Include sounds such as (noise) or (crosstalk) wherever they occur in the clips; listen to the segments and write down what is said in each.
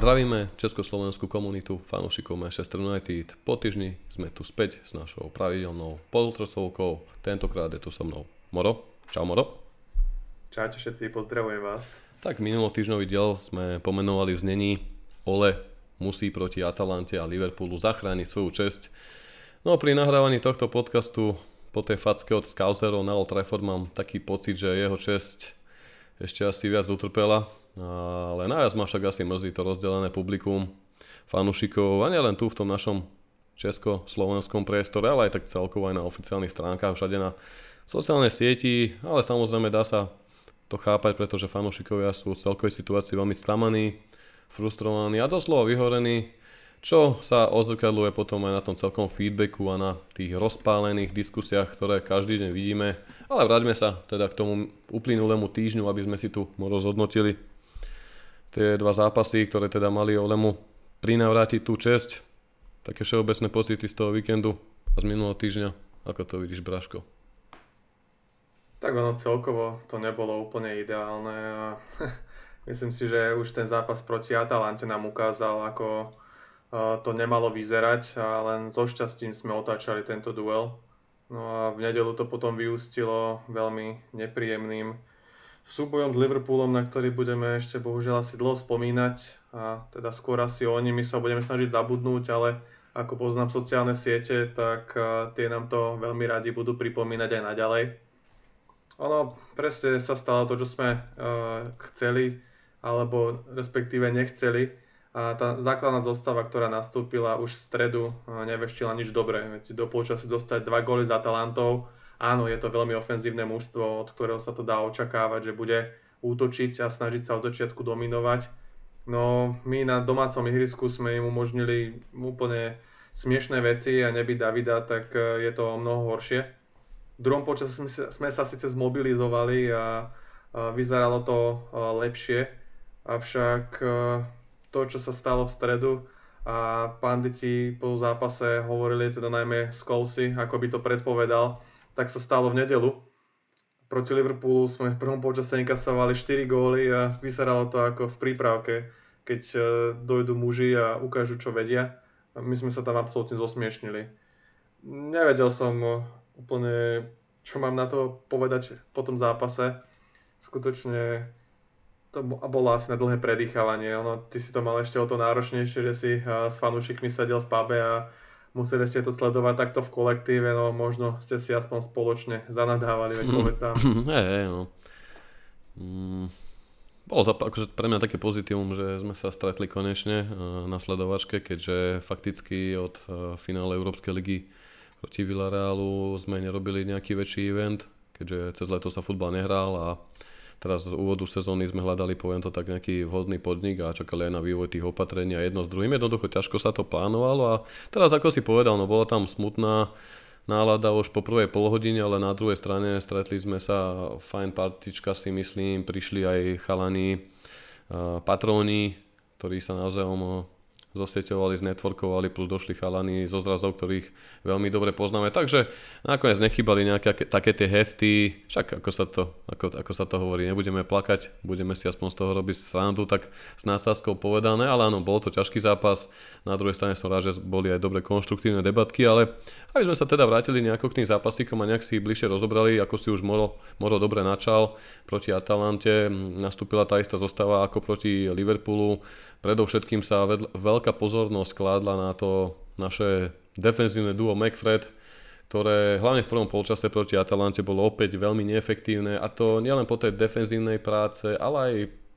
Zdravíme československú komunitu fanúšikov Manchester United. Po týždni sme tu späť s našou pravidelnou poltrosovkou. Tentokrát je tu so mnou Moro. Čau Moro. Čaute všetci, pozdravujem vás. Tak minulotýždňový diel sme pomenovali v znení Ole musí proti Atalante a Liverpoolu zachrániť svoju česť. No pri nahrávaní tohto podcastu po tej facke od Scousero na Old Trafford mám taký pocit, že jeho česť ešte asi viac utrpela ale najviac ma však asi mrzí to rozdelené publikum fanúšikov a nielen tu v tom našom česko-slovenskom priestore, ale aj tak celkovo aj na oficiálnych stránkach, všade na sociálnej sieti, ale samozrejme dá sa to chápať, pretože fanúšikovia sú z celkovej situácii veľmi sklamaní, frustrovaní a doslova vyhorení, čo sa odzrkadluje potom aj na tom celkom feedbacku a na tých rozpálených diskusiách, ktoré každý deň vidíme. Ale vráťme sa teda k tomu uplynulému týždňu, aby sme si tu rozhodnotili tie dva zápasy, ktoré teda mali Olemu prinavrátiť tú česť. Také všeobecné pocity z toho víkendu a z minulého týždňa. Ako to vidíš, Braško? Tak ono celkovo to nebolo úplne ideálne a (laughs) myslím si, že už ten zápas proti Atalante nám ukázal, ako to nemalo vyzerať a len so šťastím sme otáčali tento duel. No a v nedelu to potom vyústilo veľmi nepríjemným súbojom s Liverpoolom, na ktorý budeme ešte bohužiaľ asi dlho spomínať a teda skôr asi o nimi sa budeme snažiť zabudnúť, ale ako poznám sociálne siete, tak tie nám to veľmi radi budú pripomínať aj naďalej. Ono presne sa stalo to, čo sme uh, chceli, alebo respektíve nechceli. A tá základná zostava, ktorá nastúpila už v stredu, uh, neveštila nič dobré. Veď do polčasu dostať dva góly za Atalantou, áno, je to veľmi ofenzívne mužstvo, od ktorého sa to dá očakávať, že bude útočiť a snažiť sa od začiatku dominovať. No my na domácom ihrisku sme im umožnili úplne smiešné veci a nebyť Davida, tak e, je to mnoho horšie. V druhom počase sme, sme sa síce zmobilizovali a, a vyzeralo to e, lepšie, avšak e, to, čo sa stalo v stredu a panditi po zápase hovorili teda najmä z Kolsy, ako by to predpovedal, tak sa stalo v nedelu. Proti Liverpoolu sme v prvom počase inkasovali 4 góly a vyzeralo to ako v prípravke, keď e, dojdu muži a ukážu, čo vedia. My sme sa tam absolútne zosmiešnili. Nevedel som e, úplne, čo mám na to povedať po tom zápase. Skutočne to bolo asi na dlhé predýchavanie. Ono, ty si to mal ešte o to náročnejšie, že si e, s fanúšikmi sedel v pube a museli ste to sledovať takto v kolektíve, no možno ste si aspoň spoločne zanadávali, veď povedz sám. Hej, hej, no. Mm, bolo to akože pre mňa také pozitívum, že sme sa stretli konečne uh, na sledovačke, keďže fakticky od uh, finále Európskej ligy proti Villarealu sme nerobili nejaký väčší event, keďže cez leto sa futbal nehral a Teraz z úvodu sezóny sme hľadali, poviem to tak, nejaký vhodný podnik a čakali aj na vývoj tých opatrení a jedno s druhým. Jednoducho ťažko sa to plánovalo a teraz ako si povedal, no bola tam smutná nálada už po prvej polhodine, ale na druhej strane stretli sme sa, fajn partička si myslím, prišli aj chalani, patróni, ktorí sa naozaj zosieťovali, znetworkovali, plus došli chalani zo zrazov, ktorých veľmi dobre poznáme. Takže nakoniec nechybali nejaké také tie hefty, však ako sa to, ako, ako sa to hovorí, nebudeme plakať, budeme si aspoň z toho robiť srandu, tak s nácazkou povedané, ale áno, bol to ťažký zápas, na druhej strane som rád, že boli aj dobre konštruktívne debatky, ale aby sme sa teda vrátili nejako k tým zápasíkom a nejak si bližšie rozobrali, ako si už Moro, Moro dobre načal proti Atalante, nastúpila tá istá zostava ako proti Liverpoolu, predovšetkým sa veľ, veľká pozornosť kládla na to naše defenzívne duo McFred, ktoré hlavne v prvom polčase proti Atalante bolo opäť veľmi neefektívne a to nielen po tej defenzívnej práce, ale aj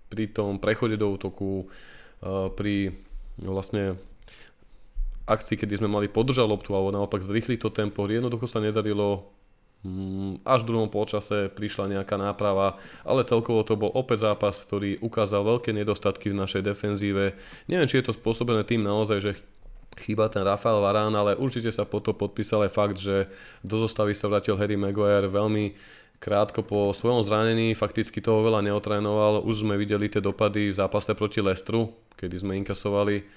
pri tom prechode do útoku, eh, pri vlastne akcii, kedy sme mali podržať loptu alebo naopak zrýchliť to tempo, jednoducho sa nedarilo až v druhom polčase prišla nejaká náprava, ale celkovo to bol opäť zápas, ktorý ukázal veľké nedostatky v našej defenzíve. Neviem, či je to spôsobené tým naozaj, že chýba ten Rafael Varán, ale určite sa po to podpísal aj fakt, že do zostavy sa vrátil Harry Maguire veľmi krátko po svojom zranení, fakticky toho veľa neotrénoval. Už sme videli tie dopady v zápase proti Lestru, kedy sme inkasovali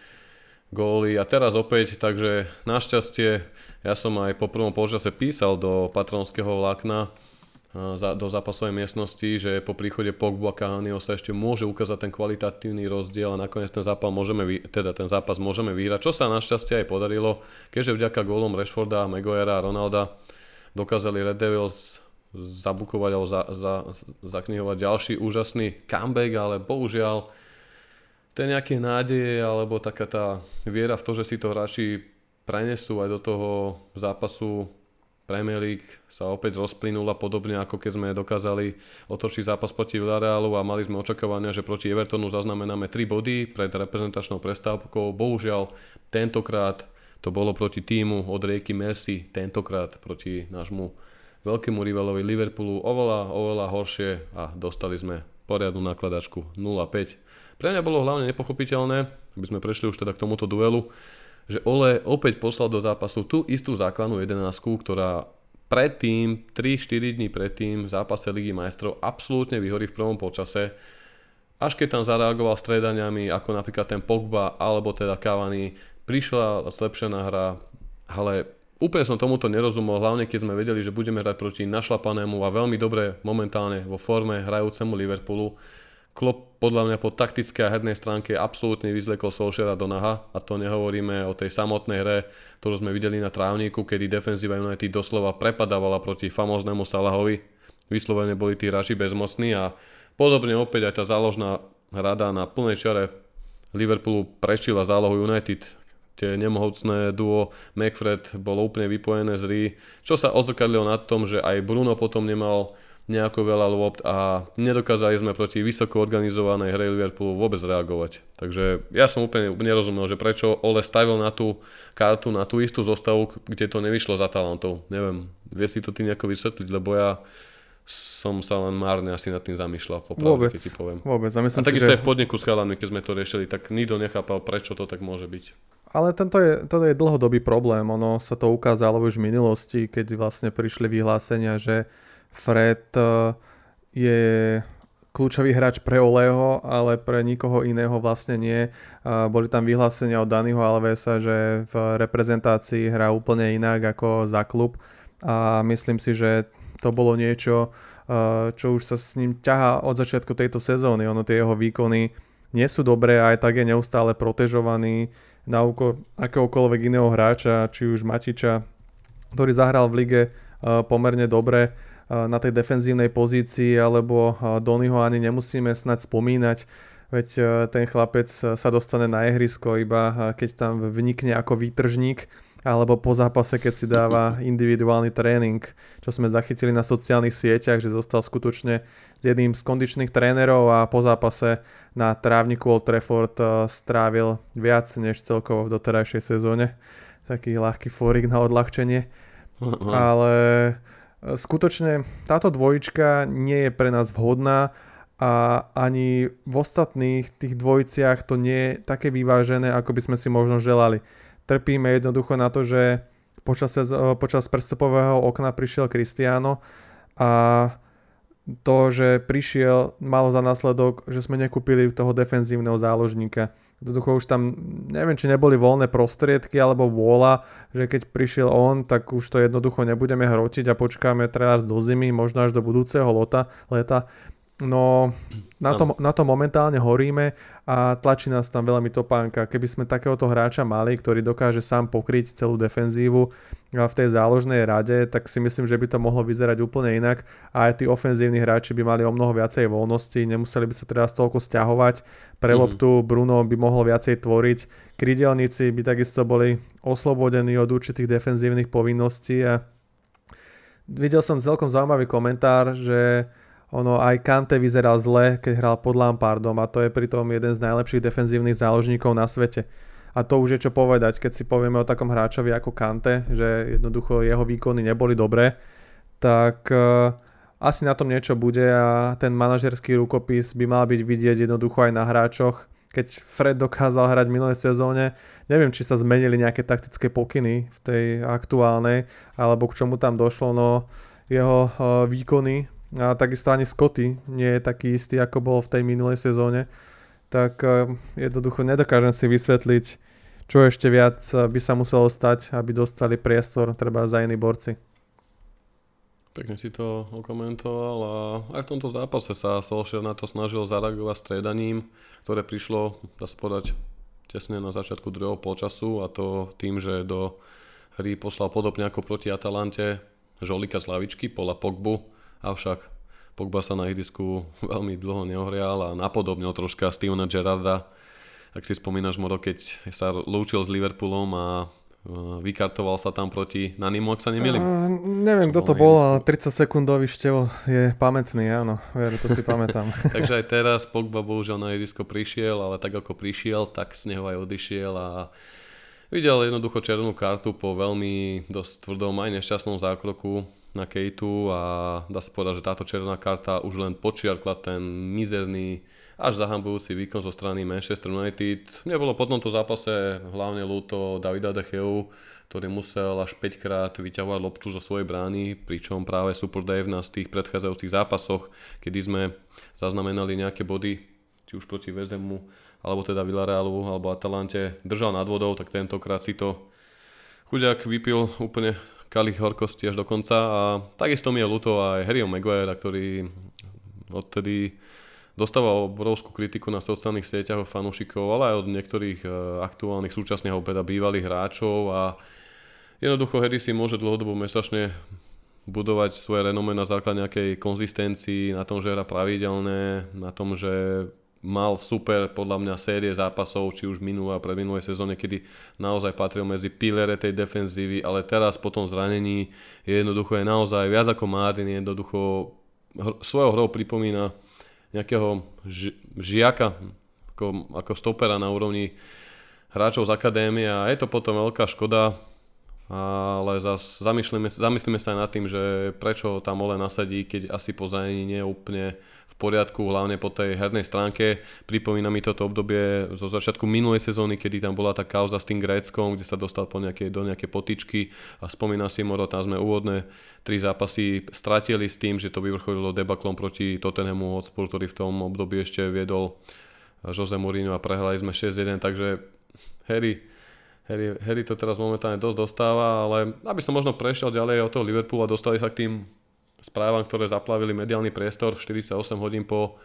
góly. A teraz opäť, takže našťastie ja som aj po prvom polčase písal do patronského vlákna do zápasovej miestnosti, že po príchode Pogba a sa ešte môže ukázať ten kvalitatívny rozdiel a nakoniec ten zápas môžeme, teda ten zápas môžeme vyhrať, čo sa našťastie aj podarilo, keďže vďaka gólom Rashforda, Maguirea a Ronalda dokázali Red Devils zabukovať alebo za, za, zaknihovať ďalší úžasný comeback, ale bohužiaľ ten nejaké nádeje alebo taká tá viera v to, že si to hráči prenesú aj do toho zápasu Premier League sa opäť rozplynula podobne ako keď sme dokázali otočiť zápas proti Villarealu a mali sme očakávania, že proti Evertonu zaznamenáme 3 body pred reprezentačnou prestávkou. Bohužiaľ tentokrát to bolo proti týmu od rieky Mercy, tentokrát proti nášmu veľkému rivalovi Liverpoolu oveľa, oveľa horšie a dostali sme poriadnu nakladačku 0-5. Pre mňa bolo hlavne nepochopiteľné, aby sme prešli už teda k tomuto duelu, že Ole opäť poslal do zápasu tú istú základnú jedenáctku, ktorá predtým, 3-4 dní predtým v zápase Ligy majstrov absolútne vyhorí v prvom počase. Až keď tam zareagoval stredaniami, ako napríklad ten Pogba alebo teda Cavani, prišla zlepšená hra, ale úplne som tomuto nerozumel, hlavne keď sme vedeli, že budeme hrať proti našlapanému a veľmi dobre momentálne vo forme hrajúcemu Liverpoolu. Klopp podľa mňa po taktickej a hernej stránke absolútne vyzlekol Solskjaera do naha a to nehovoríme o tej samotnej hre, ktorú sme videli na trávniku, kedy defenzíva United doslova prepadávala proti famóznemu Salahovi. Vyslovene boli tí raži bezmocní a podobne opäť aj tá záložná rada na plnej čare Liverpoolu prečila zálohu United, tie nemohúcné duo McFred bolo úplne vypojené z Rí, čo sa ozrkadlilo na tom, že aj Bruno potom nemal nejako veľa lopt a nedokázali sme proti vysoko organizovanej hre Liverpoolu vôbec reagovať. Takže ja som úplne nerozumel, že prečo Ole stavil na tú kartu, na tú istú zostavu, kde to nevyšlo za talentov. Neviem, vie si to ty nejako vysvetliť, lebo ja som sa len márne asi nad tým zamýšľal. Popravde, vôbec, keď ti poviem. vôbec. A, a takisto že... aj v podniku s chalami, keď sme to riešili, tak nikto nechápal, prečo to tak môže byť. Ale tento je, toto je dlhodobý problém. Ono sa to ukázalo už v minulosti, keď vlastne prišli vyhlásenia, že Fred eh, je kľúčový hráč pre Oleho, ale pre nikoho iného vlastne nie. Boli tam vyhlásenia od Daniho Alvesa, že v reprezentácii hrá úplne inak ako za klub a myslím si, že to bolo niečo, eh, čo už sa s ním ťahá od začiatku tejto sezóny. Ono tie jeho výkony nie sú dobré a aj tak je neustále protežovaný na úkor akéhokoľvek iného hráča, či už Matiča, ktorý zahral v lige pomerne dobre na tej defenzívnej pozícii, alebo Donyho ani nemusíme snať spomínať, veď ten chlapec sa dostane na ihrisko iba keď tam vnikne ako výtržník, alebo po zápase, keď si dáva (laughs) individuálny tréning, čo sme zachytili na sociálnych sieťach, že zostal skutočne s jedným z kondičných trénerov a po zápase na trávniku Old Trafford strávil viac než celkovo v doterajšej sezóne. Taký ľahký fórik na odľahčenie. (laughs) Ale skutočne táto dvojička nie je pre nás vhodná a ani v ostatných tých dvojiciach to nie je také vyvážené, ako by sme si možno želali. Trpíme jednoducho na to, že počas, počas prestupového okna prišiel Cristiano a to, že prišiel, malo za následok, že sme nekúpili toho defenzívneho záložníka. Jednoducho už tam, neviem, či neboli voľné prostriedky alebo vôľa, že keď prišiel on, tak už to jednoducho nebudeme hrotiť a počkáme teraz do zimy, možno až do budúceho lota, leta. No, na to, na to momentálne horíme a tlačí nás tam veľmi topánka. Keby sme takéhoto hráča mali, ktorý dokáže sám pokryť celú defenzívu v tej záložnej rade, tak si myslím, že by to mohlo vyzerať úplne inak a aj tí ofenzívni hráči by mali o mnoho viacej voľnosti, nemuseli by sa teraz toľko stiahovať. Pre loptu Bruno by mohol viacej tvoriť, krydelníci by takisto boli oslobodení od určitých defenzívnych povinností a videl som celkom zaujímavý komentár, že ono aj Kante vyzeral zle, keď hral pod Lampardom a to je pritom jeden z najlepších defenzívnych záložníkov na svete. A to už je čo povedať, keď si povieme o takom hráčovi ako Kante, že jednoducho jeho výkony neboli dobré, tak uh, asi na tom niečo bude a ten manažerský rukopis by mal byť vidieť jednoducho aj na hráčoch. Keď Fred dokázal hrať v minulej sezóne, neviem, či sa zmenili nejaké taktické pokyny v tej aktuálnej, alebo k čomu tam došlo, no jeho uh, výkony a takisto ani Scotty nie je taký istý, ako bol v tej minulej sezóne. Tak e, jednoducho nedokážem si vysvetliť, čo ešte viac by sa muselo stať, aby dostali priestor treba za iní borci. Pekne si to okomentoval a aj v tomto zápase sa Solskjaer na to snažil zareagovať stredaním, ktoré prišlo, dá sa povedať, tesne na začiatku druhého polčasu a to tým, že do hry poslal podobne ako proti Atalante Žolika z lavičky, Pola Pogbu, avšak Pogba sa na ihrisku (laughs) veľmi dlho neohrial a napodobnil troška Stevena Gerarda, ak si spomínaš, Moro, keď sa lúčil s Liverpoolom a Eh, vykartoval sa tam proti Nanimu, ak sa nemýlim. Uh, neviem, kto to bol, ale 30 sekundový števo je pamätný, áno, veru, to si (laughs) pamätám. (laughs) Takže aj teraz Pogba bohužiaľ na ihrisko prišiel, ale tak ako prišiel, tak z neho aj odišiel a videl jednoducho červenú kartu po veľmi dosť tvrdom aj nešťastnom zákroku na Kejtu a dá sa povedať, že táto červená karta už len počiarkla ten mizerný až zahambujúci výkon zo strany Manchester United. Nebolo po tomto zápase hlavne ľúto Davida Decheu, ktorý musel až 5 krát vyťahovať loptu zo svojej brány, pričom práve Super Dave nás v tých predchádzajúcich zápasoch, kedy sme zaznamenali nejaké body, či už proti Hamu, alebo teda Villarealu, alebo Atalante, držal nad vodou, tak tentokrát si to chuďak vypil úplne kalich horkosti až do konca a takisto mi je ľúto aj Harryho Maguire, ktorý odtedy dostáva obrovskú kritiku na sociálnych sieťach od fanúšikov, ale aj od niektorých e, aktuálnych súčasných teda bývalých hráčov a jednoducho Harry si môže dlhodobo mesačne budovať svoje renome na základe nejakej konzistencii, na tom, že hra pravidelné, na tom, že mal super podľa mňa série zápasov, či už minulé a predminulé sezóne, kedy naozaj patril medzi pilere tej defenzívy, ale teraz po tom zranení je jednoducho je naozaj viac ako Martin, jednoducho svojou hrou pripomína nejakého ži- žiaka ako, ako stopera na úrovni hráčov z akadémie a je to potom veľká škoda, ale zas zamyslíme, zamyslíme sa aj nad tým, že prečo tam Ole nasadí, keď asi po zranení nie je úplne poriadku, hlavne po tej hernej stránke. Pripomína mi toto obdobie zo začiatku minulej sezóny, kedy tam bola tá kauza s tým Gréckom, kde sa dostal po nejaké, do nejaké potičky a spomína si Moro, tam sme úvodné tri zápasy stratili s tým, že to vyvrcholilo debaklom proti Tottenhamu Hotspur, ktorý v tom období ešte viedol Jose Mourinho a prehrali sme 6-1, takže Harry, Harry, Harry to teraz momentálne dosť dostáva, ale aby som možno prešiel ďalej od toho Liverpoolu a dostali sa k tým správam, ktoré zaplavili mediálny priestor 48 hodín po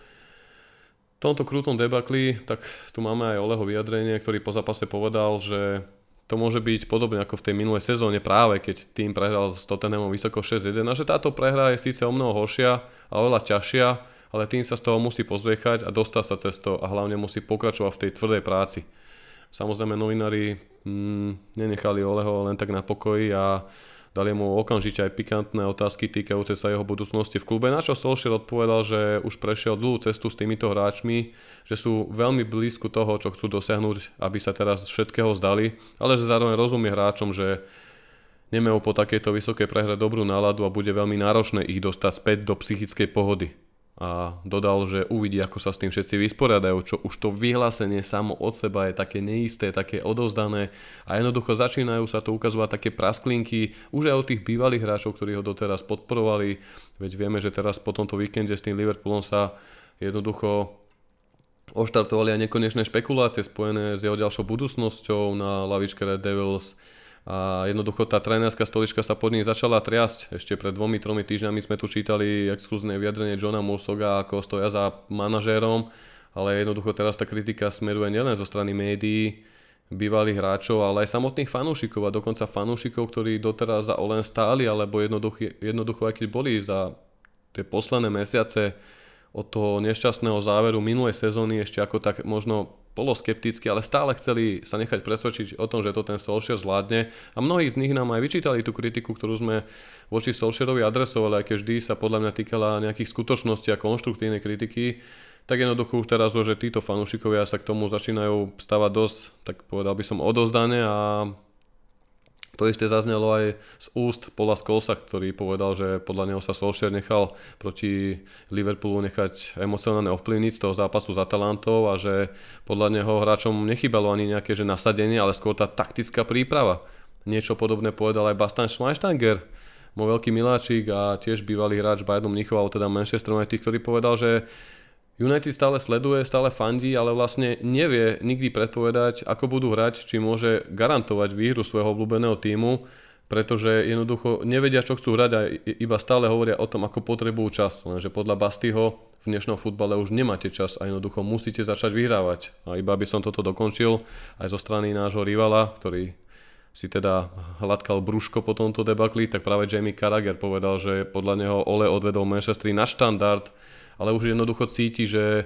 tomto krútom debakli, tak tu máme aj Oleho vyjadrenie, ktorý po zápase povedal, že to môže byť podobne ako v tej minulej sezóne práve, keď tým prehral s Tottenhamom vysoko 6-1 a že táto prehra je síce o mnoho horšia a oveľa ťažšia, ale tým sa z toho musí pozriechať a dostať sa cez to a hlavne musí pokračovať v tej tvrdej práci. Samozrejme novinári mm, nenechali Oleho len tak na pokoji a dali mu okamžite aj pikantné otázky týkajúce sa jeho budúcnosti v klube, na čo Solskjaer odpovedal, že už prešiel dlhú cestu s týmito hráčmi, že sú veľmi blízku toho, čo chcú dosiahnuť, aby sa teraz všetkého zdali, ale že zároveň rozumie hráčom, že nemajú po takejto vysokej prehre dobrú náladu a bude veľmi náročné ich dostať späť do psychickej pohody a dodal, že uvidí, ako sa s tým všetci vysporiadajú, čo už to vyhlásenie samo od seba je také neisté, také odovzdané a jednoducho začínajú sa to ukazovať také prasklinky už aj od tých bývalých hráčov, ktorí ho doteraz podporovali, veď vieme, že teraz po tomto víkende s tým Liverpoolom sa jednoducho oštartovali aj nekonečné špekulácie spojené s jeho ďalšou budúcnosťou na lavičke Red Devils, a jednoducho tá trénerská stolička sa pod ním začala triasť. Ešte pred dvomi, tromi týždňami sme tu čítali exkluzné vyjadrenie Johna Mursoga, ako stoja za manažérom, ale jednoducho teraz tá kritika smeruje nielen zo strany médií, bývalých hráčov, ale aj samotných fanúšikov a dokonca fanúšikov, ktorí doteraz za Olen stáli, alebo jednoducho, jednoducho aj keď boli za tie posledné mesiace od toho nešťastného záveru minulej sezóny ešte ako tak možno poloskepticky, ale stále chceli sa nechať presvedčiť o tom, že to ten Solskjaer zvládne. A mnohí z nich nám aj vyčítali tú kritiku, ktorú sme voči Solskjaerovi adresovali, aj keď vždy sa podľa mňa týkala nejakých skutočností a konštruktívnej kritiky, tak jednoducho už teraz, že títo fanúšikovia sa k tomu začínajú stavať dosť, tak povedal by som odozdane a to isté zaznelo aj z úst Paula Skolsa, ktorý povedal, že podľa neho sa Solskjaer nechal proti Liverpoolu nechať emocionálne ovplyvniť z toho zápasu s Atalantou a že podľa neho hráčom nechybalo ani nejaké že nasadenie, ale skôr tá taktická príprava. Niečo podobné povedal aj Bastian Schweinsteiger, môj veľký miláčik a tiež bývalý hráč Bayernu Mnichova, teda Manchester United, ktorý povedal, že United stále sleduje, stále fandí, ale vlastne nevie nikdy predpovedať, ako budú hrať, či môže garantovať výhru svojho obľúbeného týmu, pretože jednoducho nevedia, čo chcú hrať a iba stále hovoria o tom, ako potrebujú čas. Lenže podľa Bastyho v dnešnom futbale už nemáte čas a jednoducho musíte začať vyhrávať. A iba by som toto dokončil aj zo strany nášho rivala, ktorý si teda hladkal brúško po tomto debakli, tak práve Jamie Carragher povedal, že podľa neho Ole odvedol Manchester na štandard, ale už jednoducho cíti, že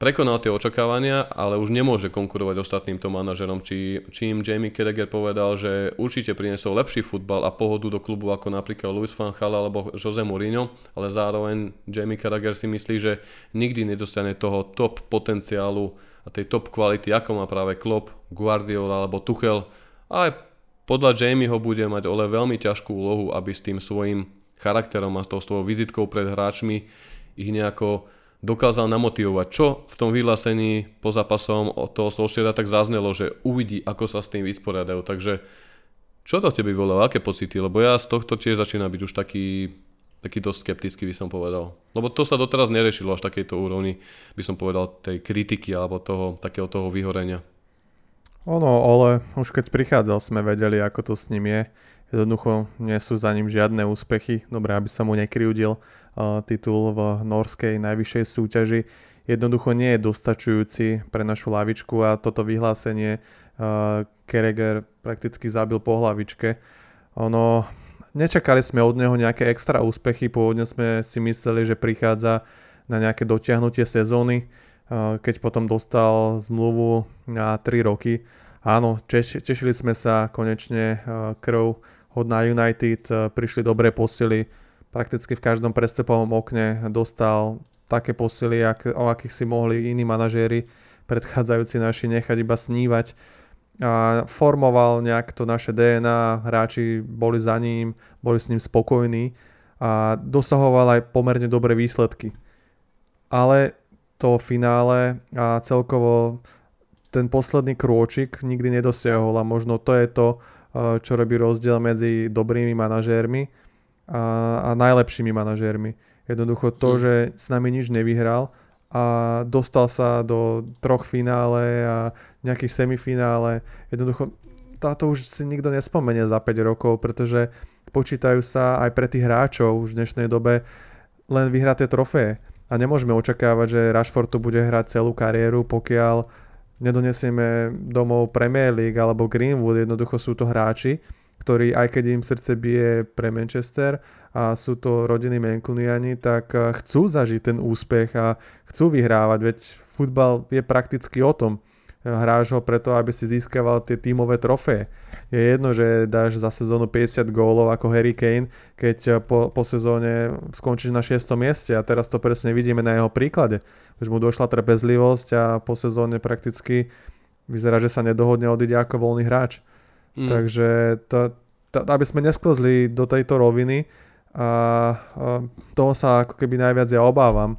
prekonal tie očakávania, ale už nemôže konkurovať ostatným to manažerom, či, im Jamie Carragher povedal, že určite priniesol lepší futbal a pohodu do klubu ako napríklad Luis van Gaal alebo Jose Mourinho, ale zároveň Jamie Carragher si myslí, že nikdy nedostane toho top potenciálu a tej top kvality, ako má práve Klopp, Guardiola alebo Tuchel. A aj podľa Jamieho bude mať Ole veľmi ťažkú úlohu, aby s tým svojim charakterom a s tou svojou vizitkou pred hráčmi ich nejako dokázal namotivovať. Čo v tom vyhlásení po zápasom od toho Solskjaera tak zaznelo, že uvidí, ako sa s tým vysporiadajú. Takže čo to tebe volalo, aké pocity? Lebo ja z tohto tiež začína byť už taký, taký dosť skeptický, by som povedal. Lebo to sa doteraz neriešilo až takejto úrovni, by som povedal, tej kritiky alebo toho, takého toho vyhorenia. Ono, ale už keď prichádzal, sme vedeli, ako to s ním je. Jednoducho nie sú za ním žiadne úspechy. Dobre, aby sa mu nekryudil uh, titul v norskej najvyššej súťaži. Jednoducho nie je dostačujúci pre našu lavičku a toto vyhlásenie uh, Kereger prakticky zabil po hlavičke. Ono, nečakali sme od neho nejaké extra úspechy, pôvodne sme si mysleli, že prichádza na nejaké dotiahnutie sezóny keď potom dostal zmluvu na 3 roky. Áno, teš, tešili sme sa konečne krv od na United, prišli dobré posily, prakticky v každom prestepovom okne dostal také posily, ak, o akých si mohli iní manažéri predchádzajúci naši nechať iba snívať. A formoval nejak to naše DNA, hráči boli za ním, boli s ním spokojní a dosahoval aj pomerne dobré výsledky. Ale to finále a celkovo ten posledný krôčik nikdy nedosiahol a možno to je to, eh, čo robí rozdiel medzi dobrými manažérmi a, a najlepšími manažérmi. Jednoducho to, hmm. že s nami nič nevyhral a dostal sa do troch finále a nejakých semifinále. Jednoducho táto už si nikto nespomenie za 5 rokov, pretože počítajú sa aj pre tých hráčov už v dnešnej dobe len vyhraté trofeje a nemôžeme očakávať, že Rashford tu bude hrať celú kariéru, pokiaľ nedonesieme domov Premier League alebo Greenwood. Jednoducho sú to hráči, ktorí aj keď im srdce bije pre Manchester a sú to rodiny Mancuniani, tak eh, chcú zažiť ten úspech a chcú vyhrávať, veď futbal je prakticky o tom hráš ho preto, aby si získaval tie tímové trofeje. Je jedno, že dáš za sezónu 50 gólov ako Harry Kane, keď po, po sezóne skončíš na 6. mieste a teraz to presne vidíme na jeho príklade. Už mu došla trpezlivosť a po sezóne prakticky vyzerá, že sa nedohodne odíde ako voľný hráč. Mm. Takže to, to, aby sme nesklzli do tejto roviny a, a toho sa ako keby najviac ja obávam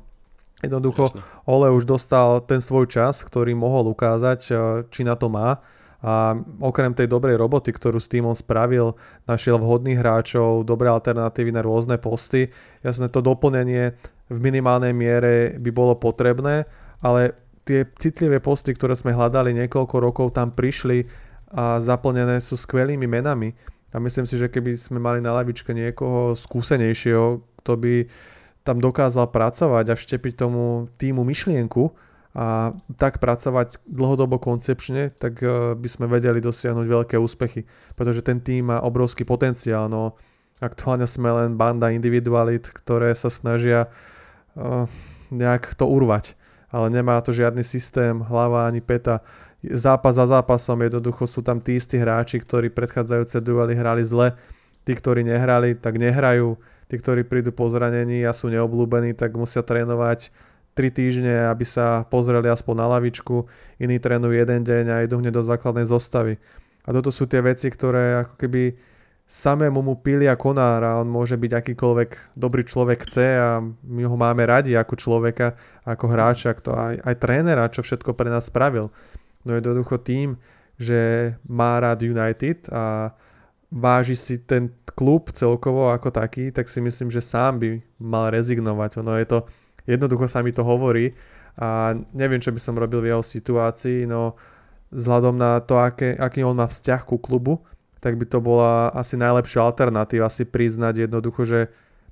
Jednoducho Jasne. Ole už dostal ten svoj čas, ktorý mohol ukázať, eh, či na to má. A okrem tej dobrej roboty, ktorú s týmom spravil, našiel vhodných hráčov, dobré alternatívy na rôzne posty. Jasné, to doplnenie v minimálnej miere by bolo potrebné, ale tie citlivé posty, ktoré sme hľadali niekoľko rokov, tam prišli a zaplnené sú skvelými menami. A myslím si, že keby sme mali na lavičke niekoho skúsenejšieho, kto by tam dokázal pracovať a vštepiť tomu týmu myšlienku a tak pracovať dlhodobo koncepčne, tak e, by sme vedeli dosiahnuť veľké úspechy, pretože ten tým má obrovský potenciál, no aktuálne sme len banda individualit, ktoré sa snažia uh, nejak to urvať, ale nemá to žiadny systém, hlava ani peta. Zápas za zápasom jednoducho sú tam tí istí hráči, ktorí predchádzajúce duely hrali zle, tí, ktorí nehrali, tak nehrajú tí, ktorí prídu po zranení a sú neobľúbení, tak musia trénovať 3 týždne, aby sa pozreli aspoň na lavičku, iní trénujú jeden deň a idú hneď do základnej zostavy. A toto sú tie veci, ktoré ako keby samému mu pilia konár a on môže byť akýkoľvek dobrý človek chce a my ho máme radi ako človeka, ako hráča, to aj, aj trénera, čo všetko pre nás spravil. No jednoducho tým, že má rád United a váži si ten klub celkovo ako taký, tak si myslím, že sám by mal rezignovať. Ono je to, jednoducho sa mi to hovorí a neviem, čo by som robil v jeho situácii, no vzhľadom na to, aké, aký on má vzťah ku klubu, tak by to bola asi najlepšia alternatíva si priznať jednoducho, že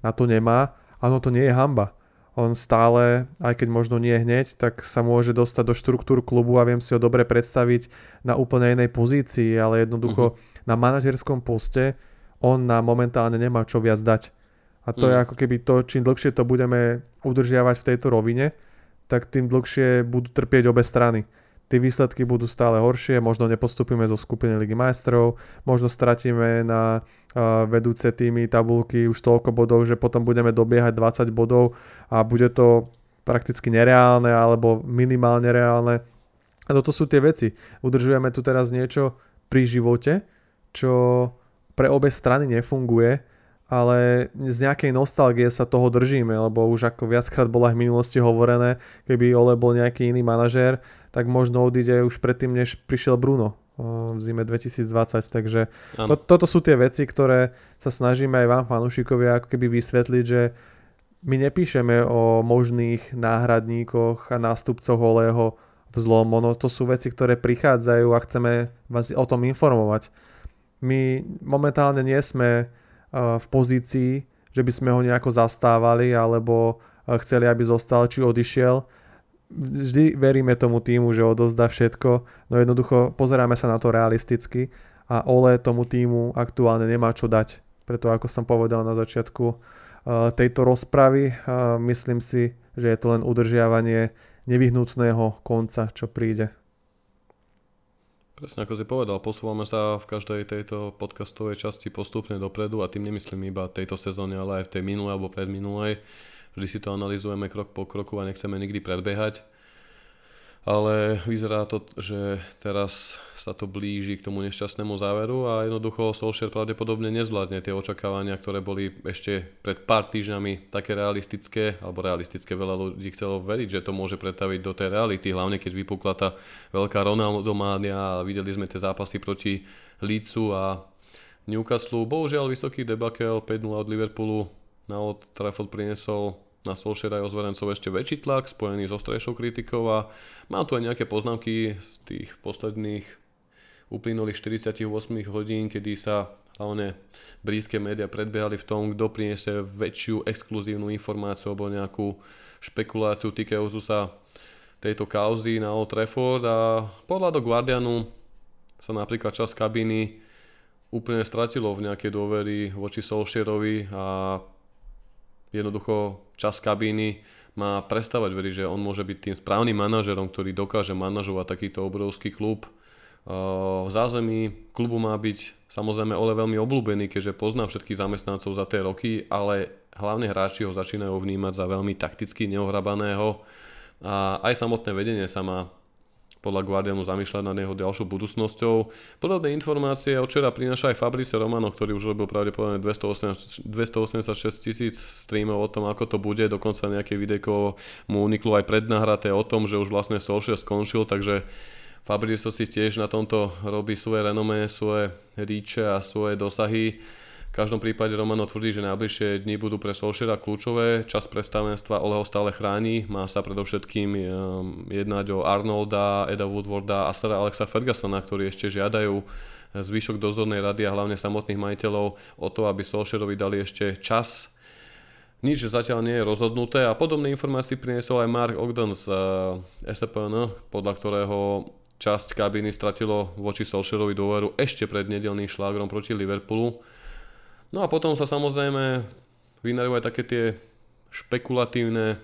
na to nemá. Áno, to nie je hamba. On stále, aj keď možno nie hneď, tak sa môže dostať do štruktúr klubu a viem si ho dobre predstaviť na úplne inej pozícii, ale jednoducho uh-huh. Na manažerskom poste on nám momentálne nemá čo viac dať. A to uh-huh. je ako keby to, čím dlhšie to budeme udržiavať v tejto rovine, tak tým dlhšie budú trpieť obe strany tie výsledky budú stále horšie, možno nepostupíme zo skupiny Ligy majstrov, možno stratíme na uh, vedúce týmy tabulky už toľko bodov, že potom budeme dobiehať 20 bodov a bude to prakticky nereálne alebo minimálne reálne. A toto sú tie veci. Udržujeme tu teraz niečo pri živote, čo pre obe strany nefunguje ale z nejakej nostalgie sa toho držíme, lebo už ako viackrát bola v minulosti hovorené, keby Ole bol nejaký iný manažér, tak možno odíde už predtým, než prišiel Bruno v zime 2020, takže to, toto sú tie veci, ktoré sa snažíme aj vám fanúšikovia ako keby vysvetliť, že my nepíšeme o možných náhradníkoch a nástupcoch Oleho v zlom, ono to sú veci, ktoré prichádzajú a chceme vás o tom informovať. My momentálne nie sme v pozícii, že by sme ho nejako zastávali alebo chceli, aby zostal či odišiel. Vždy veríme tomu týmu, že odovzdá všetko, no jednoducho pozeráme sa na to realisticky a Ole tomu týmu aktuálne nemá čo dať. Preto ako som povedal na začiatku tejto rozpravy, myslím si, že je to len udržiavanie nevyhnutného konca, čo príde. Presne ako si povedal, posúvame sa v každej tejto podcastovej časti postupne dopredu a tým nemyslím iba tejto sezóne, ale aj v tej minulej alebo predminulej. Vždy si to analizujeme krok po kroku a nechceme nikdy predbiehať ale vyzerá to, že teraz sa to blíži k tomu nešťastnému záveru a jednoducho Solskjaer pravdepodobne nezvládne tie očakávania, ktoré boli ešte pred pár týždňami také realistické, alebo realistické veľa ľudí chcelo veriť, že to môže pretaviť do tej reality, hlavne keď vypukla tá veľká Ronaldománia a videli sme tie zápasy proti Lícu a Newcastle. Bohužiaľ vysoký debakel 5-0 od Liverpoolu na Old Trafford priniesol na Solskjaer aj ozverencov ešte väčší tlak, spojený s ostrejšou kritikou a mám tu aj nejaké poznámky z tých posledných uplynulých 48 hodín, kedy sa hlavne blízke médiá predbiehali v tom, kto priniesie väčšiu exkluzívnu informáciu alebo nejakú špekuláciu týkajúcu sa tejto kauzy na Old Trafford. A podľa do Guardianu sa napríklad čas kabiny úplne stratilo v nejakej dôvery voči Solskjaerovi a jednoducho čas kabíny má prestávať veriť, že on môže byť tým správnym manažerom, ktorý dokáže manažovať takýto obrovský klub. V zázemí klubu má byť samozrejme Ole veľmi obľúbený, keďže pozná všetkých zamestnancov za tie roky, ale hlavne hráči ho začínajú vnímať za veľmi takticky neohrabaného a aj samotné vedenie sa má podľa Guardianu zamýšľať nad jeho ďalšou budúcnosťou. Podobné informácie od včera prináša aj Fabrice Romano, ktorý už robil pravdepodobne 286 tisíc streamov o tom, ako to bude. Dokonca nejaké videjko mu uniklo aj prednahraté o tom, že už vlastne Solskjaer skončil, takže Fabrice si tiež na tomto robí svoje renomé, svoje ríče a svoje dosahy. V každom prípade Romano tvrdí, že najbližšie dni budú pre Solskjaera kľúčové. Čas predstavenstva Ole ho stále chráni. Má sa predovšetkým um, jednať o Arnolda, Eda Woodwarda a Sara Alexa Fergusona, ktorí ešte žiadajú zvyšok dozornej rady a hlavne samotných majiteľov o to, aby Solskjaerovi dali ešte čas nič zatiaľ nie je rozhodnuté a podobné informácie priniesol aj Mark Ogden z uh, SPN, podľa ktorého časť kabiny stratilo voči Solskjaerovi dôveru ešte pred nedelným šlágrom proti Liverpoolu. No a potom sa samozrejme vynarujú aj také tie špekulatívne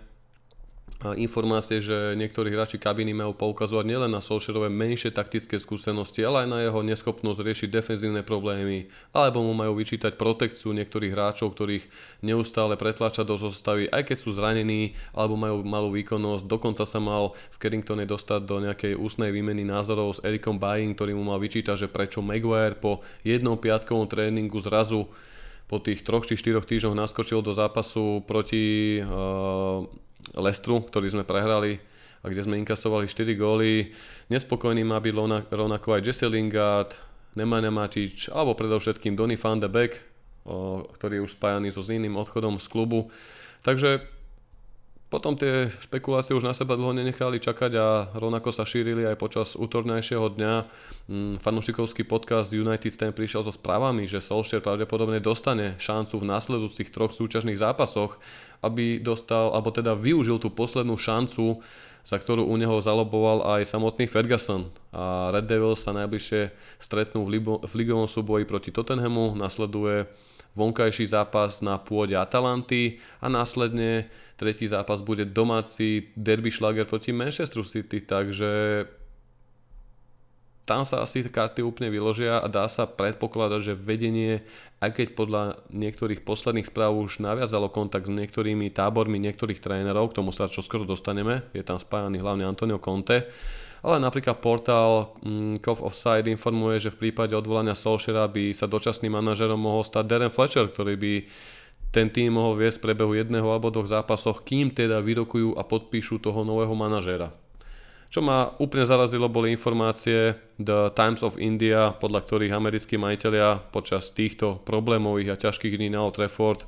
informácie, že niektorí hráči kabiny majú poukazovať nielen na Solskjaerové menšie taktické skúsenosti, ale aj na jeho neschopnosť riešiť defenzívne problémy, alebo mu majú vyčítať protekciu niektorých hráčov, ktorých neustále pretláča do zostavy, aj keď sú zranení, alebo majú malú výkonnosť. Dokonca sa mal v Carringtone dostať do nejakej ústnej výmeny názorov s Erikom Bayin, ktorý mu mal vyčítať, že prečo Maguire po jednom piatkovom tréningu zrazu po tých troch či štyroch týždňoch naskočil do zápasu proti uh, Lestru, ktorý sme prehrali a kde sme inkasovali 4 góly. Nespokojný má byť rovnako aj Jesse Lingard, Nemanja Matič alebo predovšetkým Donny van de Beek, uh, ktorý je už spájaný so s iným odchodom z klubu. Takže potom tie špekulácie už na seba dlho nenechali čakať a rovnako sa šírili aj počas útornejšieho dňa. Mm, fanúšikovský podcast United Stand prišiel so správami, že Solskjaer pravdepodobne dostane šancu v následujúcich troch súťažných zápasoch, aby dostal, alebo teda využil tú poslednú šancu, za ktorú u neho zaloboval aj samotný Ferguson. A Red Devils sa najbližšie stretnú v, v ligovom súboji proti Tottenhamu, nasleduje vonkajší zápas na pôde Atalanty a následne tretí zápas bude domáci derby šlager proti Manchester City, takže tam sa asi karty úplne vyložia a dá sa predpokladať, že vedenie, aj keď podľa niektorých posledných správ už naviazalo kontakt s niektorými tábormi niektorých trénerov, k tomu sa čo skoro dostaneme, je tam spájaný hlavne Antonio Conte, ale napríklad portál mm, Cove of informuje, že v prípade odvolania Solskjaera by sa dočasným manažerom mohol stať Darren Fletcher, ktorý by ten tým mohol viesť v prebehu jedného alebo dvoch zápasoch, kým teda vyrokujú a podpíšu toho nového manažéra. Čo ma úplne zarazilo, boli informácie The Times of India, podľa ktorých americkí majiteľia počas týchto problémových a ťažkých dní na Old Trafford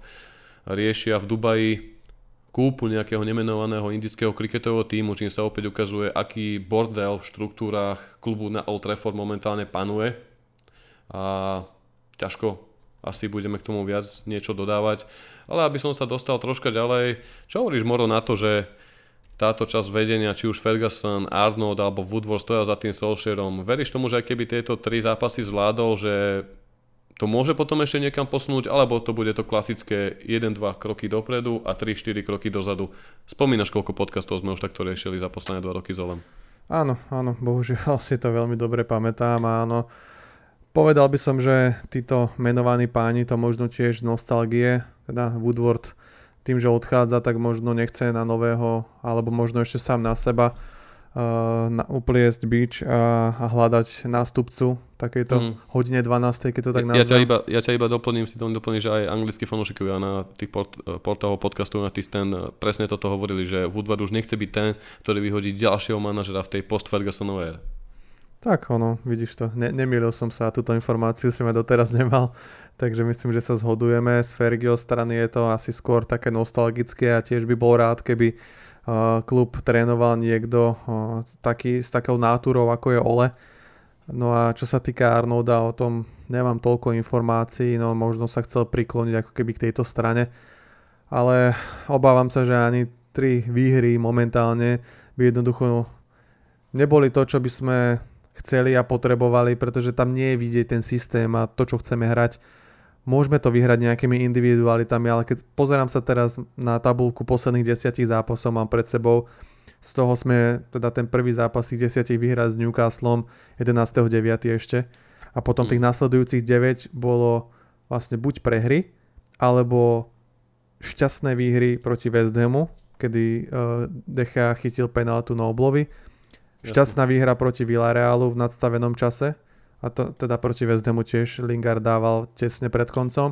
riešia v Dubaji kúpu nejakého nemenovaného indického kriketového týmu, čím sa opäť ukazuje, aký bordel v štruktúrách klubu na Old Trafford momentálne panuje. A ťažko asi budeme k tomu viac niečo dodávať. Ale aby som sa dostal troška ďalej, čo hovoríš Moro na to, že táto časť vedenia, či už Ferguson, Arnold alebo Woodward stoja za tým Solskjaerom. Veríš tomu, že aj keby tieto tri zápasy zvládol, že to môže potom ešte niekam posunúť, alebo to bude to klasické 1-2 kroky dopredu a 3-4 kroky dozadu. Spomínaš, koľko podcastov sme už takto riešili za posledné 2 roky s? Áno, áno, bohužiaľ (laughs) si to veľmi dobre pamätám a áno. Povedal by som, že títo menovaní páni to možno tiež z nostalgie, teda Woodward tým, že odchádza, tak možno nechce na nového, alebo možno ešte sám na seba na, upliesť bič a, a hľadať nástupcu takejto mm. hodine 12, keď to tak nazvem. Ja ťa iba, ja ťa iba doplním, si to doplním, že aj anglickí fanúšikovia na tých port, portálov podcastu na ten presne toto hovorili, že Woodward už nechce byť ten, ktorý vyhodí ďalšieho manažera v tej post-Fergusonovej ére. Tak ono, vidíš to, ne, nemýlil som sa, túto informáciu si ma doteraz nemal, takže myslím, že sa zhodujeme. Z Fergio strany je to asi skôr také nostalgické a tiež by bol rád, keby klub trénoval niekto taký, s takou náturou ako je Ole. No a čo sa týka Arnolda, o tom nemám toľko informácií, no možno sa chcel prikloniť ako keby k tejto strane, ale obávam sa, že ani tri výhry momentálne by jednoducho neboli to, čo by sme chceli a potrebovali, pretože tam nie je vidieť ten systém a to, čo chceme hrať Môžeme to vyhrať nejakými individualitami, ale keď pozerám sa teraz na tabulku posledných desiatich zápasov, mám pred sebou, z toho sme teda ten prvý zápas tých desiatich vyhrať s Newcastlom 11.9. ešte a potom tých mm. následujúcich 9 bolo vlastne buď prehry, alebo šťastné výhry proti West Hamu, kedy uh, Decha chytil penaltu na oblovy. Šťastná výhra proti Villarealu v nadstavenom čase, a to teda proti West Hamu tiež Lingard dával tesne pred koncom.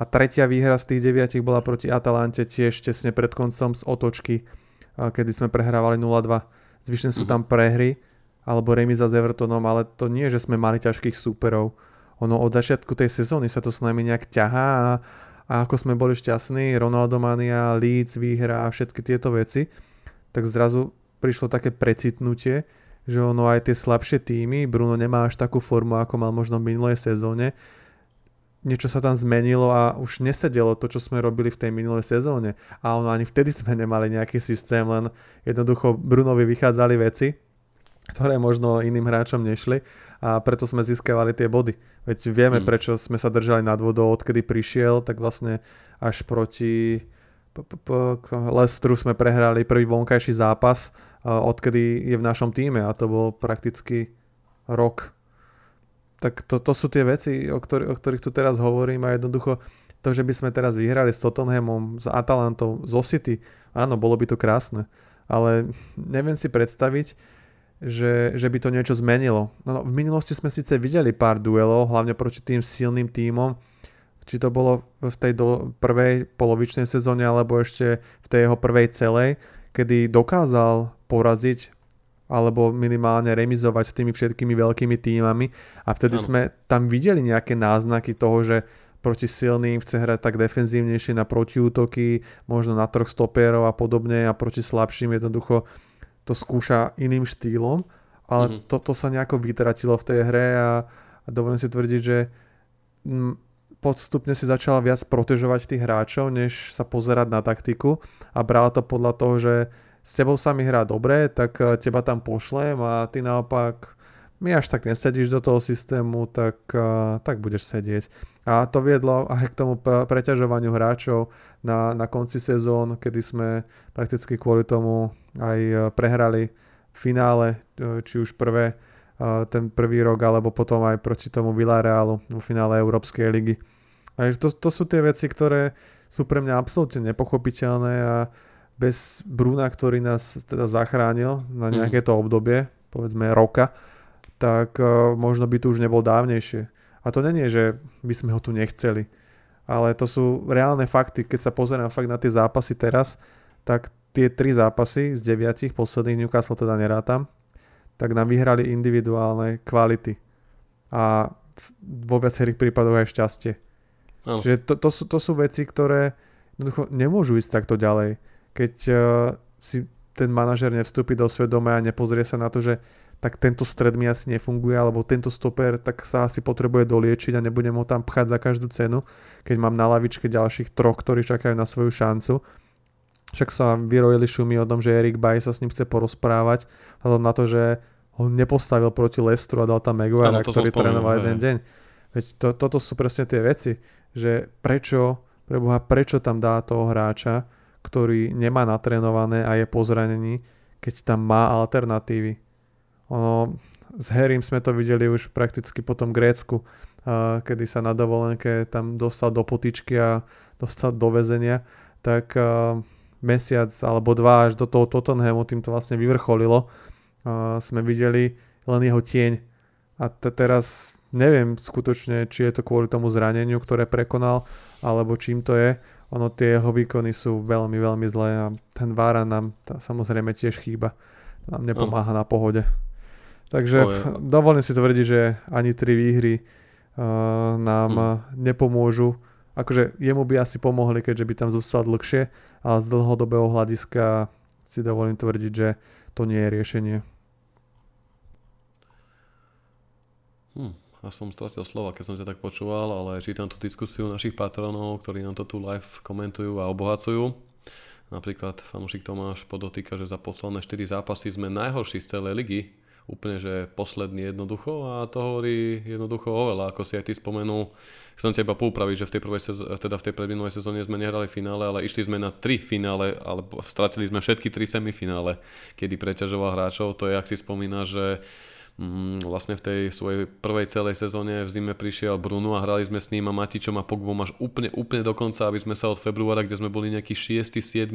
A tretia výhra z tých deviatich bola proti Atalante tiež tesne pred koncom z otočky, kedy sme prehrávali 0-2. Zvyšne sú mhm. tam prehry alebo remiza s Evertonom, ale to nie, že sme mali ťažkých súperov. Ono od začiatku tej sezóny sa to s nami nejak ťahá a, a ako sme boli šťastní, Ronaldo Mania, Leeds, výhra a všetky tieto veci, tak zrazu prišlo také precitnutie, že ono aj tie slabšie týmy, Bruno nemá až takú formu, ako mal možno v minulej sezóne, niečo sa tam zmenilo a už nesedelo to, čo sme robili v tej minulej sezóne. A ono ani vtedy sme nemali nejaký systém, len jednoducho Brunovi vychádzali veci, ktoré možno iným hráčom nešli a preto sme získavali tie body. Veď vieme, hmm. prečo sme sa držali nad vodou, odkedy prišiel, tak vlastne až proti Lestru sme prehrali prvý vonkajší zápas odkedy je v našom týme a to bol prakticky rok. Tak to, to sú tie veci, o, ktorý, o ktorých tu teraz hovorím a jednoducho to, že by sme teraz vyhrali s Tottenhamom, s Atalantou, z City, áno, bolo by to krásne, ale neviem si predstaviť, že, že by to niečo zmenilo. No, v minulosti sme síce videli pár duelov, hlavne proti tým silným tímom, či to bolo v tej do, prvej polovičnej sezóne, alebo ešte v tej jeho prvej celej, kedy dokázal poraziť alebo minimálne remizovať s tými všetkými veľkými týmami a vtedy ano. sme tam videli nejaké náznaky toho, že proti silným, chce hrať tak defenzívnejšie na protiútoky, možno na troch stopérov a podobne a proti slabším jednoducho to skúša iným štýlom, ale mm-hmm. toto sa nejako vytratilo v tej hre a, a dovolím si tvrdiť, že m, podstupne si začala viac protežovať tých hráčov, než sa pozerať na taktiku a brala to podľa toho, že s tebou sa mi hrá dobre, tak eh, teba tam pošlem a ty naopak mi až tak nesedíš do toho systému, tak, uh, tak budeš sedieť. A to viedlo aj k tomu preťažovaniu hráčov na, na konci sezón, kedy sme prakticky kvôli tomu aj uh, prehrali v finále, či už prvé, ten prvý rok, alebo potom aj proti tomu Villarealu vo finále Európskej ligy. A to, to sú tie veci, ktoré sú pre mňa absolútne nepochopiteľné a bez Bruna, ktorý nás teda zachránil na mhm. nejaké to obdobie, povedzme roka, tak uh, možno by tu už nebol dávnejšie. A to není, že by sme ho tu nechceli. Ale to sú reálne fakty. Keď sa pozerám fakt na tie zápasy teraz, tak tie tri zápasy z deviatich posledných Newcastle teda nerátam, tak nám vyhrali individuálne kvality. A vo viacerých prípadoch aj šťastie. Ano. Čiže to, to, sú, to sú veci, ktoré jednoducho nemôžu ísť takto ďalej. Keď uh, si ten manažer nevstúpi do svedomia a nepozrie sa na to, že tak tento stred mi asi nefunguje, alebo tento stoper tak sa asi potrebuje doliečiť a nebudem ho tam pchať za každú cenu, keď mám na lavičke ďalších troch, ktorí čakajú na svoju šancu. Však sa vyrojili šumy o tom, že Erik Bay sa s ním chce porozprávať, vzhľadom na to, že ho nepostavil proti Lestru a dal tam Maguire, ktorý trénoval jeden deň. Veď to, toto sú presne tie veci, že prečo, preboha, prečo tam dá toho hráča, ktorý nemá natrénované a je po zranení, keď tam má alternatívy ono, s Harrym sme to videli už prakticky po tom Grécku, kedy sa na dovolenke tam dostal do potičky a dostal do väzenia, tak mesiac alebo dva až do toho Tottenhamu, tým to vlastne vyvrcholilo, sme videli len jeho tieň. A t- teraz neviem skutočne, či je to kvôli tomu zraneniu, ktoré prekonal, alebo čím to je. Ono tie jeho výkony sú veľmi, veľmi zlé a ten Vára nám tá, samozrejme tiež chýba. Nám nepomáha na pohode. Takže oh, dovolím si tvrdiť, že ani tri výhry uh, nám hmm. nepomôžu. Akože jemu by asi pomohli, keďže by tam zostal dlhšie, ale z dlhodobého hľadiska si dovolím tvrdiť, že to nie je riešenie. Hm, ja som stratil slova, keď som ťa tak počúval, ale čítam tú diskusiu našich patronov, ktorí nám to tu live komentujú a obohacujú. Napríklad fanúšik Tomáš podotýka, že za posledné 4 zápasy sme najhorší z celej ligy úplne, že posledný jednoducho a to hovorí jednoducho oveľa, ako si aj ty spomenul. Chcem teba poupraviť, že v tej, prvej sezó- teda v tej predminulej sezóne sme nehrali finále, ale išli sme na tri finále, alebo stratili sme všetky tri semifinále, kedy preťažoval hráčov. To je, ak si spomínaš, že vlastne v tej svojej prvej celej sezóne v zime prišiel Bruno a hrali sme s ním a Matičom a Pogbom až úplne, úplne do konca, aby sme sa od februára, kde sme boli nejaký 6. 7.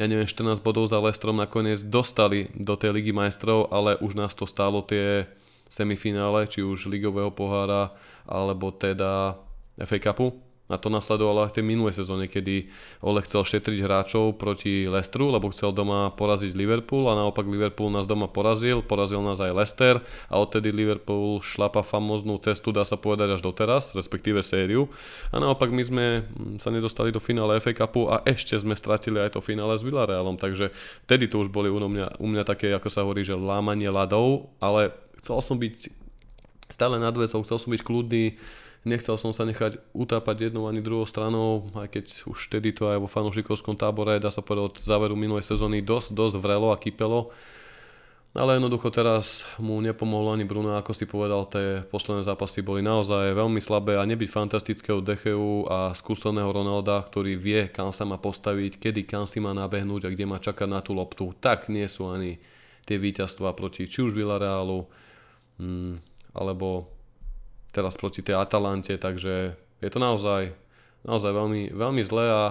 ja neviem 14 bodov za Lestrom nakoniec dostali do tej ligy majstrov, ale už nás to stálo tie semifinále, či už ligového pohára alebo teda FA Cupu a to nasledovalo aj v tej minulej sezóne, kedy Ole chcel šetriť hráčov proti Lestru, lebo chcel doma poraziť Liverpool a naopak Liverpool nás doma porazil, porazil nás aj Leicester a odtedy Liverpool šlapa famoznú cestu, dá sa povedať až doteraz, respektíve sériu. A naopak my sme mm, sa nedostali do finále FA Cupu a ešte sme stratili aj to finále s Villarealom, takže vtedy to už boli u mňa, u mňa také, ako sa hovorí, že lámanie ľadov, ale chcel som byť stále nad vecou, chcel som byť kľudný, Nechcel som sa nechať utápať jednou ani druhou stranou, aj keď už vtedy to aj vo fanúšikovskom tábore, dá sa povedať od záveru minulej sezóny, dosť, dosť vrelo a kypelo. Ale jednoducho teraz mu nepomohlo ani Bruno, ako si povedal, tie posledné zápasy boli naozaj veľmi slabé a nebyť fantastického Decheu a skúseného Ronalda, ktorý vie, kam sa má postaviť, kedy kam si má nabehnúť a kde má čakať na tú loptu, tak nie sú ani tie víťazstvá proti či už Villarealu, hmm, alebo teraz proti tej Atalante, takže je to naozaj, naozaj veľmi, veľmi zlé a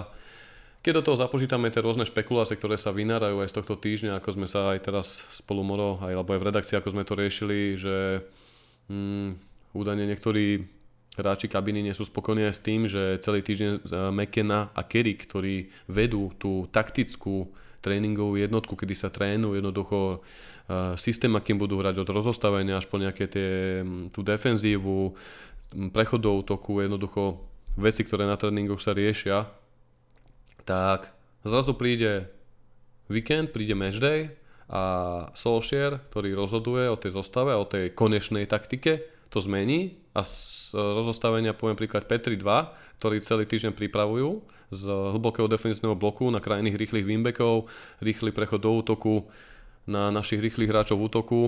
keď do toho započítame tie rôzne špekulácie, ktoré sa vynárajú aj z tohto týždňa, ako sme sa aj teraz spolu Moro, aj, alebo aj v redakcii, ako sme to riešili, že mm, údajne niektorí hráči kabiny nie sú spokojní aj s tým, že celý týždeň eh, McKenna a Kerry, ktorí vedú tú taktickú tréningovú jednotku, kedy sa trénujú jednoducho systém, akým budú hrať od rozostavenia až po nejaké tie, tú defenzívu, prechodov toku, jednoducho veci, ktoré na tréningoch sa riešia, tak zrazu príde víkend, príde matchday a Solskjaer, ktorý rozhoduje o tej zostave, o tej konečnej taktike, to zmení a z rozostavenia poviem príklad Petri 2, ktorí celý týždeň pripravujú z hlbokého defensívneho bloku na krajných rýchlych winbackov, rýchly prechod do útoku na našich rýchlych hráčov v útoku,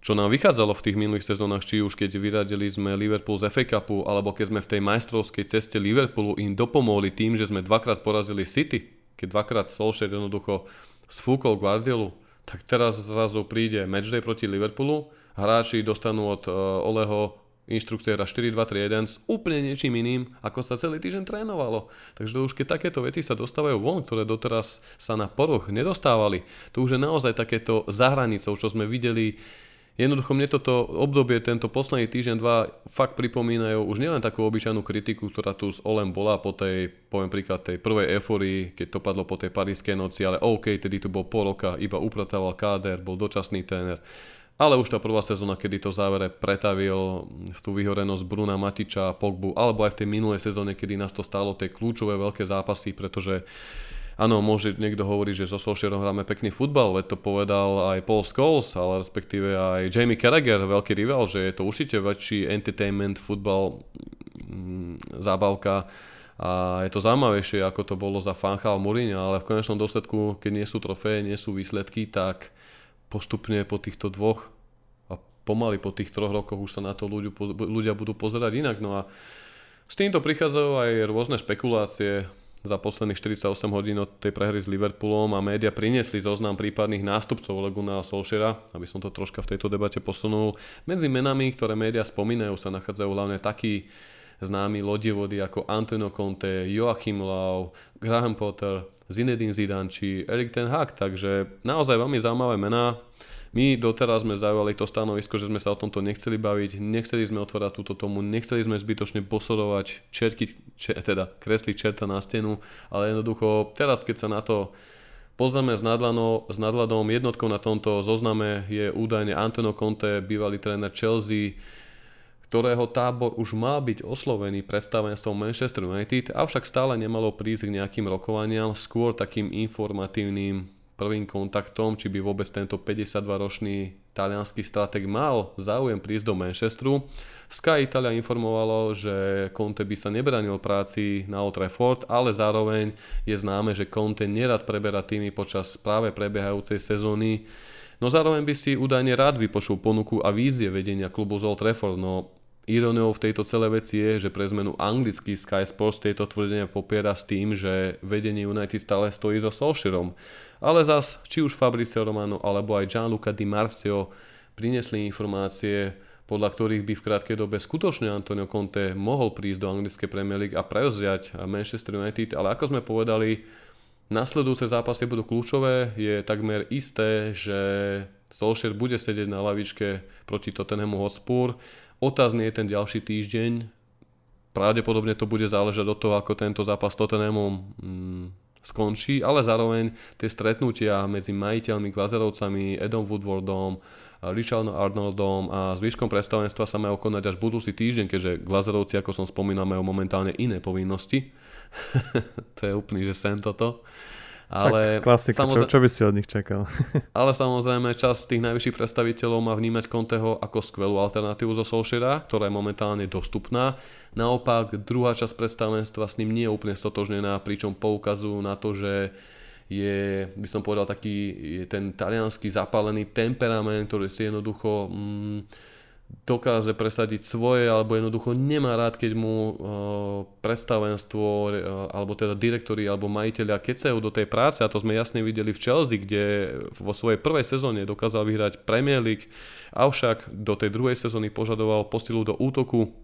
čo nám vychádzalo v tých minulých sezónach, či už keď vyradili sme Liverpool z FA Cupu, alebo keď sme v tej majstrovskej ceste Liverpoolu im dopomohli tým, že sme dvakrát porazili City, keď dvakrát Solskjaer jednoducho sfúkol Guardiolu, tak teraz zrazu príde matchday proti Liverpoolu, hráči dostanú od uh, Oleho inštrukcie 4-2-3-1 s úplne niečím iným, ako sa celý týždeň trénovalo. Takže už keď takéto veci sa dostávajú von, ktoré doteraz sa na poruch nedostávali, to už je naozaj takéto za hranicou, čo sme videli Jednoducho mne toto obdobie, tento posledný týždeň, dva, fakt pripomínajú už nielen takú obyčajnú kritiku, ktorá tu s Olem bola po tej, poviem príklad, tej prvej euforii, keď to padlo po tej parískej noci, ale OK, tedy tu bol pol roka, iba upratával káder, bol dočasný tréner. Ale už tá prvá sezóna, kedy to v závere pretavil v tú vyhorenosť Bruna Matiča, Pogbu, alebo aj v tej minulej sezóne, kedy nás to stalo tie kľúčové veľké zápasy, pretože Áno, môže niekto hovoriť, že so Solskjaerom hráme pekný futbal, veď to povedal aj Paul Scholes, ale respektíve aj Jamie Carragher, veľký rival, že je to určite väčší entertainment, futbal, mm, zábavka. A je to zaujímavejšie, ako to bolo za Fanchal Mourinho, ale v konečnom dôsledku, keď nie sú trofeje, nie sú výsledky, tak postupne po týchto dvoch a pomaly po tých troch rokoch už sa na to ľudia, budú pozerať inak. No a s týmto prichádzajú aj rôzne špekulácie, za posledných 48 hodín od tej prehry s Liverpoolom a média priniesli zoznam prípadných nástupcov Leguna a Solšera, aby som to troška v tejto debate posunul. Medzi menami, ktoré média spomínajú, sa nachádzajú hlavne takí známi lodivody ako Antonio Conte, Joachim Lau, Graham Potter, Zinedine Zidane či Erik Ten Hag, takže naozaj veľmi zaujímavé mená. My doteraz sme zaujali to stanovisko, že sme sa o tomto nechceli baviť, nechceli sme otvárať túto tomu, nechceli sme zbytočne posorovať, čerky, če, teda kresliť čerta na stenu, ale jednoducho teraz, keď sa na to pozrieme s, nadlano, s nadhľadom, jednotkou na tomto zozname je údajne Antonio Conte, bývalý tréner Chelsea, ktorého tábor už mal byť oslovený predstavenstvom Manchester United, avšak stále nemalo prísť k nejakým rokovaniam, skôr takým informatívnym prvým kontaktom, či by vôbec tento 52-ročný talianský strateg mal záujem prísť do Manchesteru. Sky Italia informovalo, že Conte by sa nebranil práci na Old Trafford, ale zároveň je známe, že Conte nerad preberá týmy počas práve prebiehajúcej sezóny. No zároveň by si údajne rád vypočul ponuku a vízie vedenia klubu z Old Trafford, no Iróniou v tejto celej veci je, že pre zmenu anglický Sky Sports tieto tvrdenia popiera s tým, že vedenie United stále stojí so Solskjaerom. Ale zas, či už Fabrizio Romano alebo aj Gianluca Di Marzio prinesli informácie, podľa ktorých by v krátkej dobe skutočne Antonio Conte mohol prísť do anglickej Premier League a prevziať Manchester United, ale ako sme povedali, nasledujúce zápasy budú kľúčové, je takmer isté, že Solskjaer bude sedieť na lavičke proti Tottenhamu Hotspur Otázny je ten ďalší týždeň. Pravdepodobne to bude záležať od toho, ako tento zápas s Tottenhamom mm, skončí, ale zároveň tie stretnutia medzi majiteľmi, Glazerovcami, Edom Woodwardom, Richardom Arnoldom a zvyškom predstavenstva sa majú konať až budúci týždeň, keďže Glazerovci, ako som spomínal, majú momentálne iné povinnosti. (laughs) to je úplný, že sen toto. Ale tak klasika, samozrejme, čo, čo by si od nich čakal? (laughs) ale samozrejme čas tých najvyšších predstaviteľov má vnímať Conteho ako skvelú alternatívu zo Solskjaera, ktorá je momentálne dostupná. Naopak druhá časť predstavenstva s ním nie je úplne stotožnená, pričom poukazujú na to, že je, by som povedal, taký je ten talianský zapálený temperament, ktorý si jednoducho... Mm, dokáže presadiť svoje, alebo jednoducho nemá rád, keď mu uh, predstavenstvo, uh, alebo teda direktori, alebo majiteľia kecajú do tej práce, a to sme jasne videli v Chelsea, kde vo svojej prvej sezóne dokázal vyhrať Premier League, avšak do tej druhej sezóny požadoval posilu do útoku,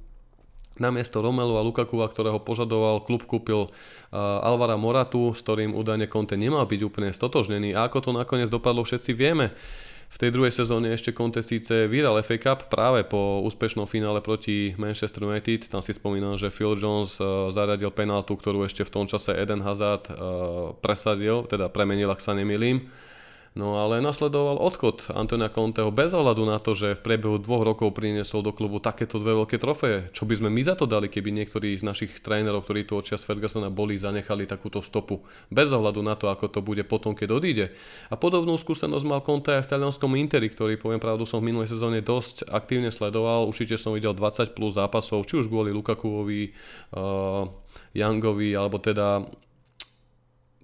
Namiesto Romelu a Lukaku, ktorého požadoval, klub kúpil uh, Alvara Moratu, s ktorým údajne Conte nemal byť úplne stotožnený. A ako to nakoniec dopadlo, všetci vieme. V tej druhej sezóne ešte Conte síce vyhral FA Cup práve po úspešnom finále proti Manchester United. Tam si spomínam, že Phil Jones uh, zaradil penaltu, ktorú ešte v tom čase Eden Hazard uh, presadil, teda premenil, ak sa nemýlim. No ale nasledoval odchod Antonia Conteho bez ohľadu na to, že v priebehu dvoch rokov priniesol do klubu takéto dve veľké trofeje. Čo by sme my za to dali, keby niektorí z našich trénerov, ktorí tu odčas Fergusona boli, zanechali takúto stopu. Bez ohľadu na to, ako to bude potom, keď odíde. A podobnú skúsenosť mal Conte aj v talianskom Interi, ktorý, poviem pravdu, som v minulej sezóne dosť aktívne sledoval. Určite som videl 20 plus zápasov, či už kvôli Lukakuovi, uh, Youngovi, alebo teda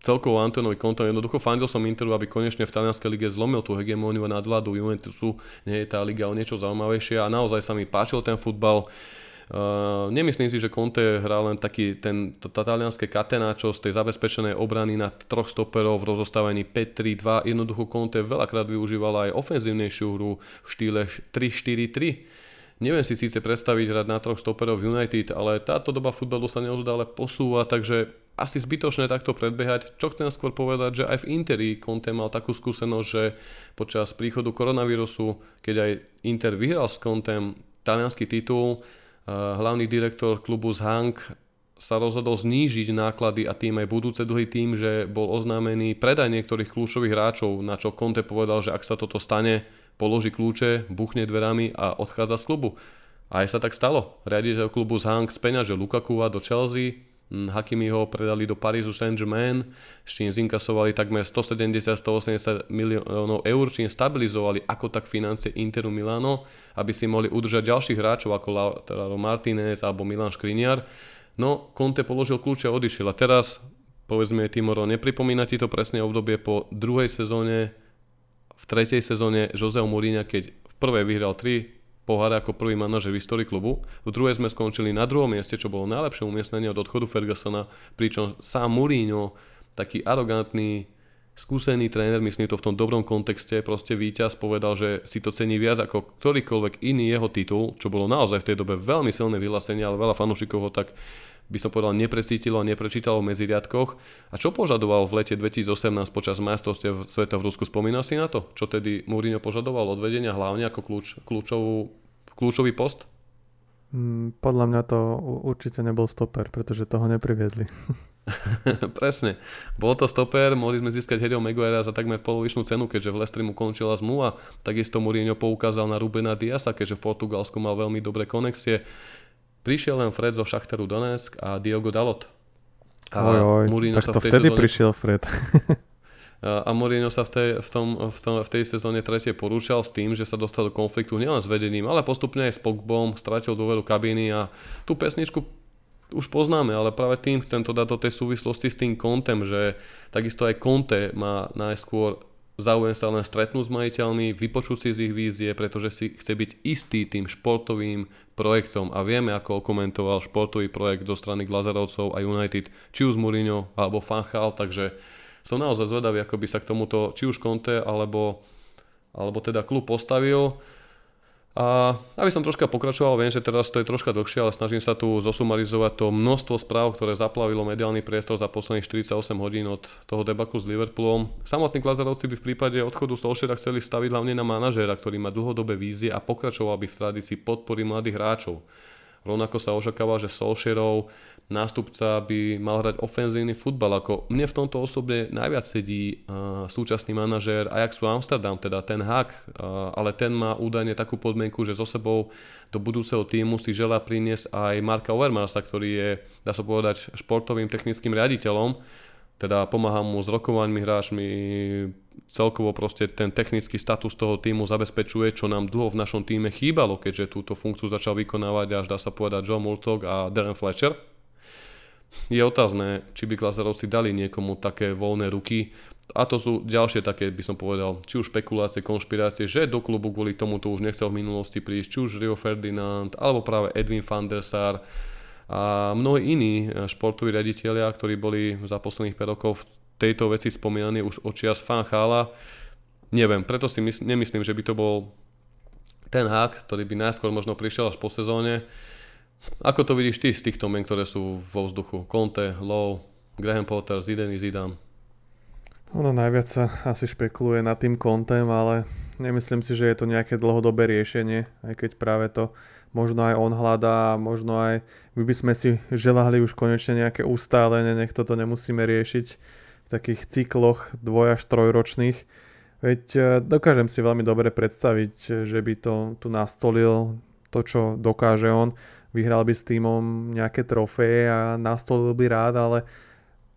celkovo Antonovi Contovi, jednoducho fandil som Interu, aby konečne v talianskej lige zlomil tú hegemóniu a nadvládu Juventusu, nie je tá liga o niečo zaujímavejšie a naozaj sa mi páčil ten futbal. Uh, nemyslím si, že Conte hrá len taký ten talianské katenáčo z tej zabezpečenej obrany na troch stoperov v rozostavení 5-3-2. Jednoducho Conte veľakrát využíval aj ofenzívnejšiu hru v štýle 3-4-3. Neviem si síce predstaviť hrať na troch stoperov United, ale táto doba futbalu sa neustále posúva, takže asi zbytočné takto predbiehať. Čo chcem skôr povedať, že aj v Interi Conte mal takú skúsenosť, že počas príchodu koronavírusu, keď aj Inter vyhral s Contem talianský titul, eh, hlavný direktor klubu z Hank sa rozhodol znížiť náklady a tým aj budúce dlhy tým, že bol oznámený predaj niektorých kľúčových hráčov, na čo Conte povedal, že ak sa toto stane, položí kľúče, buchne dverami a odchádza z klubu. A aj sa tak stalo. Riaditeľ klubu z Hank speňažil Lukakuva do Chelsea, Hm, Hakimi ho predali do Parisu Saint-Germain, s čím zinkasovali takmer 170-180 miliónov eur, čím stabilizovali ako tak financie Interu Milano, aby si mohli udržať ďalších hráčov ako Lautaro Martinez alebo Milan Škriniar. No, Conte položil kľúče a odišiel. A teraz, povedzme Timoro, nepripomína ti to presne obdobie po druhej sezóne, v tretej sezóne Joseho Mourinho, keď v prvej vyhral 3 pohár ako prvý manažer v histórii klubu. V druhej sme skončili na druhom mieste, čo bolo najlepšie umiestnenie od odchodu Fergusona, pričom sám Mourinho, taký arogantný, skúsený tréner, myslím to v tom dobrom kontexte, proste víťaz povedal, že si to cení viac ako ktorýkoľvek iný jeho titul, čo bolo naozaj v tej dobe veľmi silné vyhlásenie, ale veľa fanúšikov ho tak by som povedal, neprecítilo a neprečítalo v medziriadkoch. A čo požadoval v lete 2018 počas majstrovstiev sveta v Rusku? Spomína si na to? Čo tedy Mourinho požadoval od vedenia hlavne ako kľúč, kľúčovú, kľúčový post? Mm, podľa mňa to určite nebol stoper, pretože toho nepriviedli. (laughs) (laughs) Presne. Bol to stoper, mohli sme získať Harryho Maguire za takmer polovičnú cenu, keďže v Lestri mu končila zmluva. Takisto Mourinho poukázal na Rubena Diasa, keďže v Portugalsku mal veľmi dobré konexie. Prišiel len Fred zo Šachteru Donetsk a Diogo Dalot. A oj, oj, tak to vtedy sezóne... prišiel Fred. (laughs) a Mourinho sa v tej, v, tom, v, tom, v tej sezóne tretie porúčal s tým, že sa dostal do konfliktu nielen s vedením, ale postupne aj s Pogbom, stratil dôveru kabíny a tú pesničku už poznáme, ale práve tým chcem to dať do tej súvislosti s tým kontem, že takisto aj Conte má najskôr Záujem sa len stretnúť s majiteľmi, vypočuť si z ich vízie, pretože si chce byť istý tým športovým projektom a vieme, ako komentoval športový projekt zo strany Glazerovcov a United, či už Mourinho alebo Fanchal, takže som naozaj zvedavý, ako by sa k tomuto či už Conte alebo, alebo teda klub postavil. A aby som troška pokračoval, viem, že teraz to je troška dlhšie, ale snažím sa tu zosumarizovať to množstvo správ, ktoré zaplavilo mediálny priestor za posledných 48 hodín od toho debaklu s Liverpoolom. Samotní Glazerovci by v prípade odchodu Solskjaera chceli staviť hlavne na manažéra, ktorý má dlhodobé vízie a pokračoval by v tradícii podpory mladých hráčov. Rovnako sa očakáva, že Solskjaerov nástupca by mal hrať ofenzívny futbal. Ako mne v tomto osobne najviac sedí uh, súčasný manažér Ajaxu Amsterdam, teda ten Hak, uh, ale ten má údajne takú podmienku, že so sebou do budúceho týmu si želá priniesť aj Marka Overmarsa, ktorý je, dá sa povedať, športovým technickým riaditeľom, teda pomáha mu s rokovanými hráčmi, celkovo proste ten technický status toho týmu zabezpečuje, čo nám dlho v našom týme chýbalo, keďže túto funkciu začal vykonávať až dá sa povedať Joe Multog a Darren Fletcher je otázne, či by Glazerovci dali niekomu také voľné ruky. A to sú ďalšie také, by som povedal, či už špekulácie, konšpirácie, že do klubu kvôli tomu to už nechcel v minulosti prísť, či už Rio Ferdinand, alebo práve Edwin van der Sar a mnohí iní športoví riaditeľia, ktorí boli za posledných 5 rokov v tejto veci spomínaní už očias Chála. Neviem, preto si mysl- nemyslím, že by to bol ten hák, ktorý by najskôr možno prišiel až po sezóne. Ako to vidíš ty z týchto men, ktoré sú vo vzduchu? Conte, Lowe, Graham Potter, Zidane, Zidane? Ono najviac sa asi špekuluje nad tým kontem, ale nemyslím si, že je to nejaké dlhodobé riešenie, aj keď práve to možno aj on hľadá, možno aj my by sme si želali už konečne nejaké ustálenie, nech toto nemusíme riešiť v takých cykloch dvoj až trojročných. Veď e, dokážem si veľmi dobre predstaviť, že by to tu nastolil to, čo dokáže on. Vyhral by s týmom nejaké trofeje a nastolil by rád, ale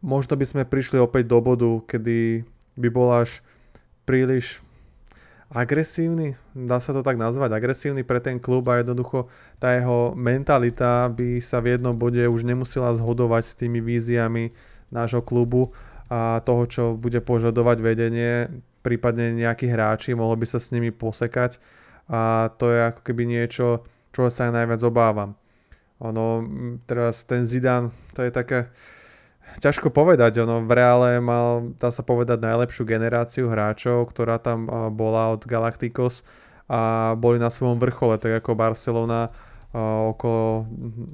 možno by sme prišli opäť do bodu, kedy by bol až príliš agresívny, dá sa to tak nazvať, agresívny pre ten klub a jednoducho tá jeho mentalita by sa v jednom bode už nemusela zhodovať s tými víziami nášho klubu a toho, čo bude požadovať vedenie, prípadne nejakí hráči, mohlo by sa s nimi posekať a to je ako keby niečo, čo sa aj najviac obávam. Ono, teraz ten Zidane, to je také, ťažko povedať, ono v reále mal, dá sa povedať, najlepšiu generáciu hráčov, ktorá tam bola od Galacticos a boli na svojom vrchole, tak ako Barcelona okolo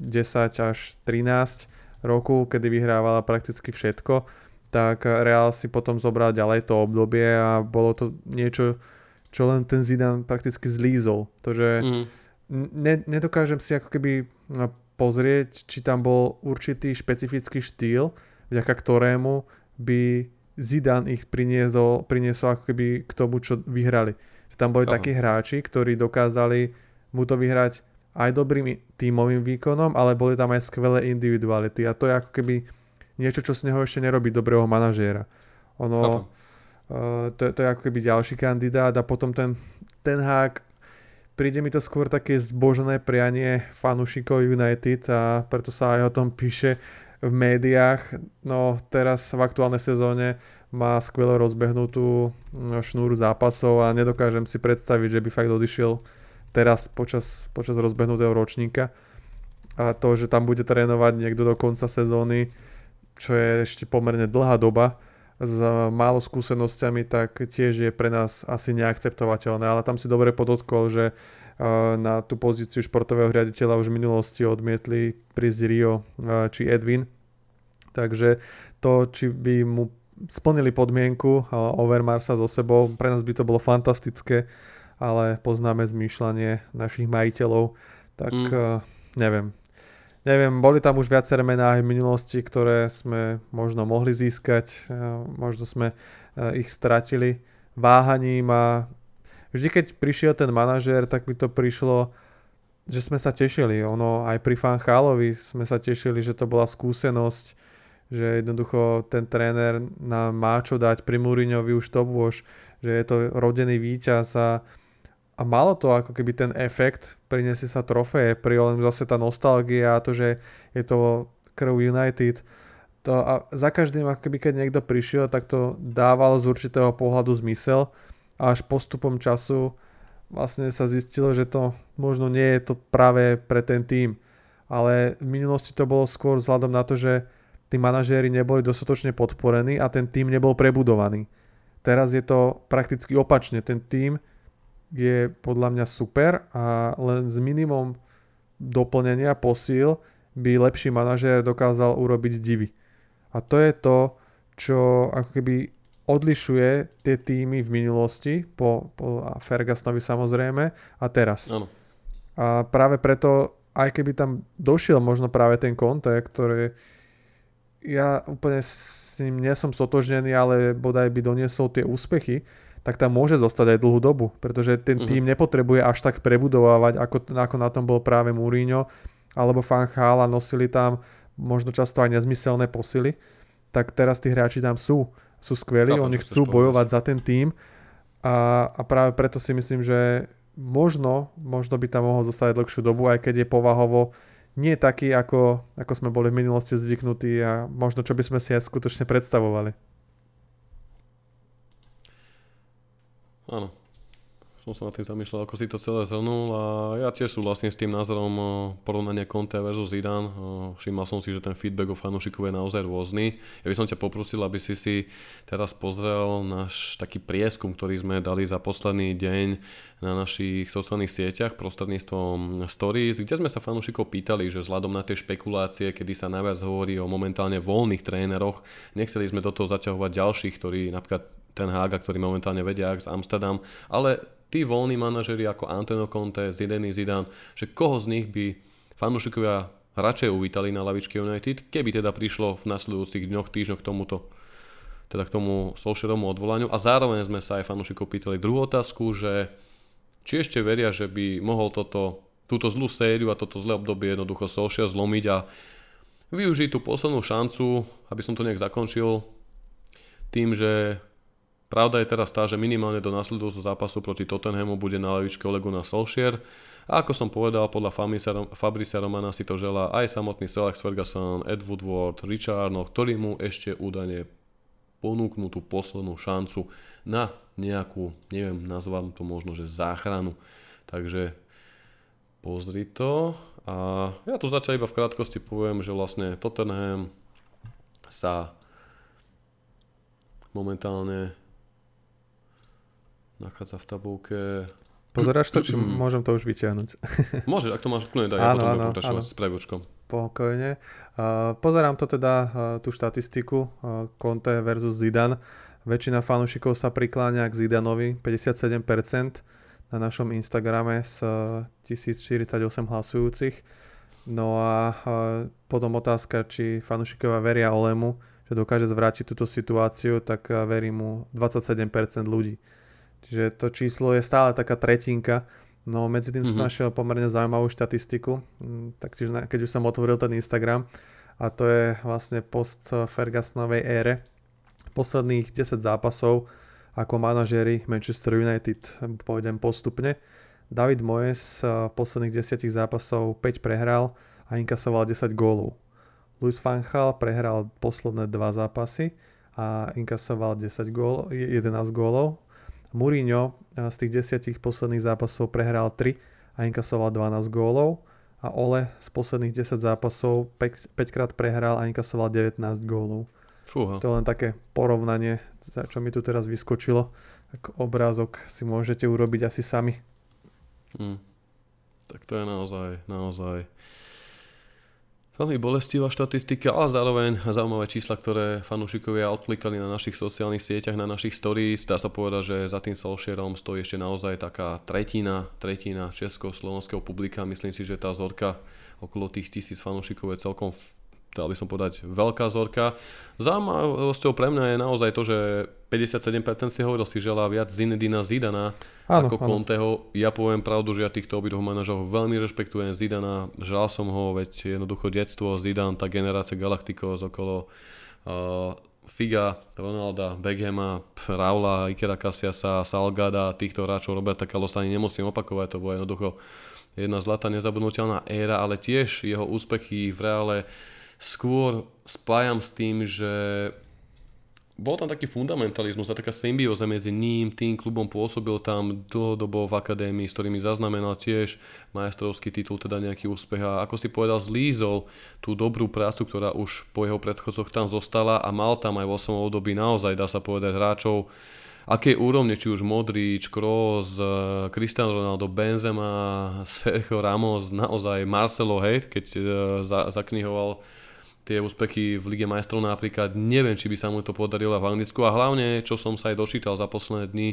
10 až 13 roku, kedy vyhrávala prakticky všetko, tak Real si potom zobral ďalej to obdobie a bolo to niečo, čo len ten Zidane prakticky zlízol. To, že mm. ne, nedokážem si ako keby pozrieť, či tam bol určitý špecifický štýl, vďaka ktorému by Zidane ich priniesol, priniesol ako keby k tomu, čo vyhrali. Že tam boli Aha. takí hráči, ktorí dokázali mu to vyhrať aj dobrým tímovým výkonom, ale boli tam aj skvelé individuality a to je ako keby niečo, čo z neho ešte nerobí dobrého manažéra. Ono, uh, to, to je ako keby ďalší kandidát a potom ten, ten hák príde mi to skôr také zbožené prianie fanúšikov United a preto sa aj o tom píše v médiách. No teraz v aktuálnej sezóne má skvelo rozbehnutú no, šnúru zápasov a nedokážem si predstaviť, že by fakt odišiel teraz počas, počas rozbehnutého ročníka. A to, že tam bude trénovať niekto do konca sezóny, čo je ešte pomerne dlhá doba, s málo skúsenosťami, tak tiež je pre nás asi neakceptovateľné. Ale tam si dobre podotkol, že na tú pozíciu športového riaditeľa už v minulosti odmietli prísť Rio či Edwin. Takže to, či by mu splnili podmienku Overmarsa so sebou, pre nás by to bolo fantastické, ale poznáme zmýšľanie našich majiteľov, tak mm. neviem, neviem, boli tam už viaceré mená aj v minulosti, ktoré sme možno mohli získať, možno sme ich stratili váhaním a vždy keď prišiel ten manažér, tak mi to prišlo, že sme sa tešili. Ono aj pri Chálovi sme sa tešili, že to bola skúsenosť, že jednoducho ten tréner nám má čo dať pri Múriňovi už to bôž, že je to rodený víťaz a a malo to ako keby ten efekt, priniesie sa trofeje, prijel len zase tá nostalgia a to, že je to krv United. To a za každým, ako keby keď niekto prišiel, tak to dávalo z určitého pohľadu zmysel a až postupom času vlastne sa zistilo, že to možno nie je to práve pre ten tým. Ale v minulosti to bolo skôr vzhľadom na to, že tí manažéri neboli dostatočne podporení a ten tým nebol prebudovaný. Teraz je to prakticky opačne. Ten tým je podľa mňa super a len s minimum doplnenia posil by lepší manažér dokázal urobiť divy. A to je to, čo ako keby odlišuje tie týmy v minulosti, po, po Fergusonovi samozrejme, a teraz. Ano. A práve preto, aj keby tam došiel možno práve ten Conte, ktorý ja úplne s ním nie som stotožnený, ale bodaj by doniesol tie úspechy, tak tam môže zostať aj dlhú dobu, pretože ten uh-huh. tým nepotrebuje až tak prebudovávať, ako, ako na tom bol práve Mourinho alebo Fanchal a nosili tam možno často aj nezmyselné posily, tak teraz tí hráči tam sú. Sú skvelí, Chápam, oni chcú bojovať povedať. za ten tým a, a práve preto si myslím, že možno, možno by tam mohol zostať dlhšiu dobu, aj keď je povahovo nie taký, ako, ako sme boli v minulosti zvyknutí a možno čo by sme si aj skutočne predstavovali. Áno. Som sa nad tým zamýšľal, ako si to celé zhrnul a ja tiež súhlasím s tým názorom porovnania Conte versus Zidane. Všimol som si, že ten feedback o fanúšikov je naozaj rôzny. Ja by som ťa poprosil, aby si si teraz pozrel náš taký prieskum, ktorý sme dali za posledný deň na našich sociálnych sieťach prostredníctvom stories, kde sme sa fanúšikov pýtali, že vzhľadom na tie špekulácie, kedy sa najviac hovorí o momentálne voľných tréneroch, nechceli sme do toho zaťahovať ďalších, ktorí napríklad ten Haga, ktorý momentálne vedia z Amsterdam, ale tí voľní manažeri ako Antonio Conte, Zidane Zidane, že koho z nich by fanúšikovia radšej uvítali na lavičke United, keby teda prišlo v nasledujúcich dňoch, týždňoch k tomuto, teda k tomu Solskjaerovmu odvolaniu. A zároveň sme sa aj fanúšikov pýtali druhú otázku, že či ešte veria, že by mohol toto, túto zlú sériu a toto zlé obdobie jednoducho Solskjaer zlomiť a využiť tú poslednú šancu, aby som to nejak zakončil, tým, že pravda je teraz tá, že minimálne do následujúceho zápasu proti Tottenhamu bude na levičke Ole Gunnar Solskjaer a ako som povedal, podľa Fabrice Romana si to želá aj samotný Alex Ferguson, Ed Woodward, Richard Arnold, ktorí mu ešte údajne ponúknú tú poslednú šancu na nejakú, neviem, nazvám to možno, že záchranu. Takže pozri to. A ja tu zatiaľ iba v krátkosti poviem, že vlastne Tottenham sa momentálne nachádza v tabulke Pozeráš to, či (clears throat) môžem to už vyťahnuť? (laughs) Môžeš, ak to máš kľudne, daj, ja potom áno, pokračovať s prevúčkom. Pokojne. Uh, pozerám to teda, uh, tú štatistiku, uh, Conte versus Zidane. Väčšina fanúšikov sa prikláňa k Zidanovi, 57% na našom Instagrame z 1048 hlasujúcich. No a potom otázka, či fanúšikovia veria Olemu, že dokáže zvrátiť túto situáciu, tak verí mu 27% ľudí. Čiže to číslo je stále taká tretinka. No medzi tým mm-hmm. som mhm. našiel pomerne zaujímavú štatistiku, mm, taktiež keď už som otvoril ten Instagram a to je vlastne post Fergusonovej ére. Posledných 10 zápasov ako manažéri Manchester United, pôjdem postupne. David Moyes v posledných 10 zápasov 5 prehral a inkasoval 10 gólov. Luis van Gaal prehral posledné 2 zápasy a inkasoval 10 gól, 11 gólov Mourinho z tých desiatich posledných zápasov prehral 3 a inkasoval 12 gólov a Ole z posledných 10 zápasov 5, 5 krát prehral a inkasoval 19 gólov. Fúha. To je len také porovnanie, čo mi tu teraz vyskočilo. Ako obrázok si môžete urobiť asi sami. Hmm. Tak to je naozaj, naozaj Veľmi bolestivá štatistika, ale zároveň zaujímavé čísla, ktoré fanúšikovia odklikali na našich sociálnych sieťach, na našich stories. Dá sa povedať, že za tým Solskjaerom stojí ešte naozaj taká tretina, tretina česko-slovenského publika. Myslím si, že tá zorka okolo tých tisíc fanúšikov je celkom dal by som povedať, veľká zorka. Zaujímavosťou pre mňa je naozaj to, že 57% si hovoril, si želá viac Zinedina Zidana áno, ako áno. Conteho. Ja poviem pravdu, že ja týchto obidvoch manažov veľmi rešpektujem. Zidana, žal som ho, veď jednoducho detstvo, Zidan, tá generácia Galacticos okolo uh, Figa, Ronalda, Beckhama, Raula, Ikera Casiasa, Salgada, týchto hráčov Roberta Carlosa ani nemusím opakovať, to bolo jednoducho jedna zlatá nezabudnutelná éra, ale tiež jeho úspechy v reále skôr spájam s tým, že bol tam taký fundamentalizmus a taká symbióza medzi ním, tým klubom pôsobil tam dlhodobo v akadémii, s ktorými zaznamenal tiež majstrovský titul, teda nejaký úspech. A ako si povedal, zlízol tú dobrú prácu, ktorá už po jeho predchodcoch tam zostala a mal tam aj vo svojom období naozaj, dá sa povedať, hráčov, aké úrovne, či už Modrič, Kroos, Cristiano Ronaldo, Benzema, (laughs) Sergio Ramos, naozaj Marcelo, hej, keď za, zaknihoval tie úspechy v Lige majstrov napríklad, neviem, či by sa mu to podarilo v Anglicku a hlavne, čo som sa aj dočítal za posledné dni,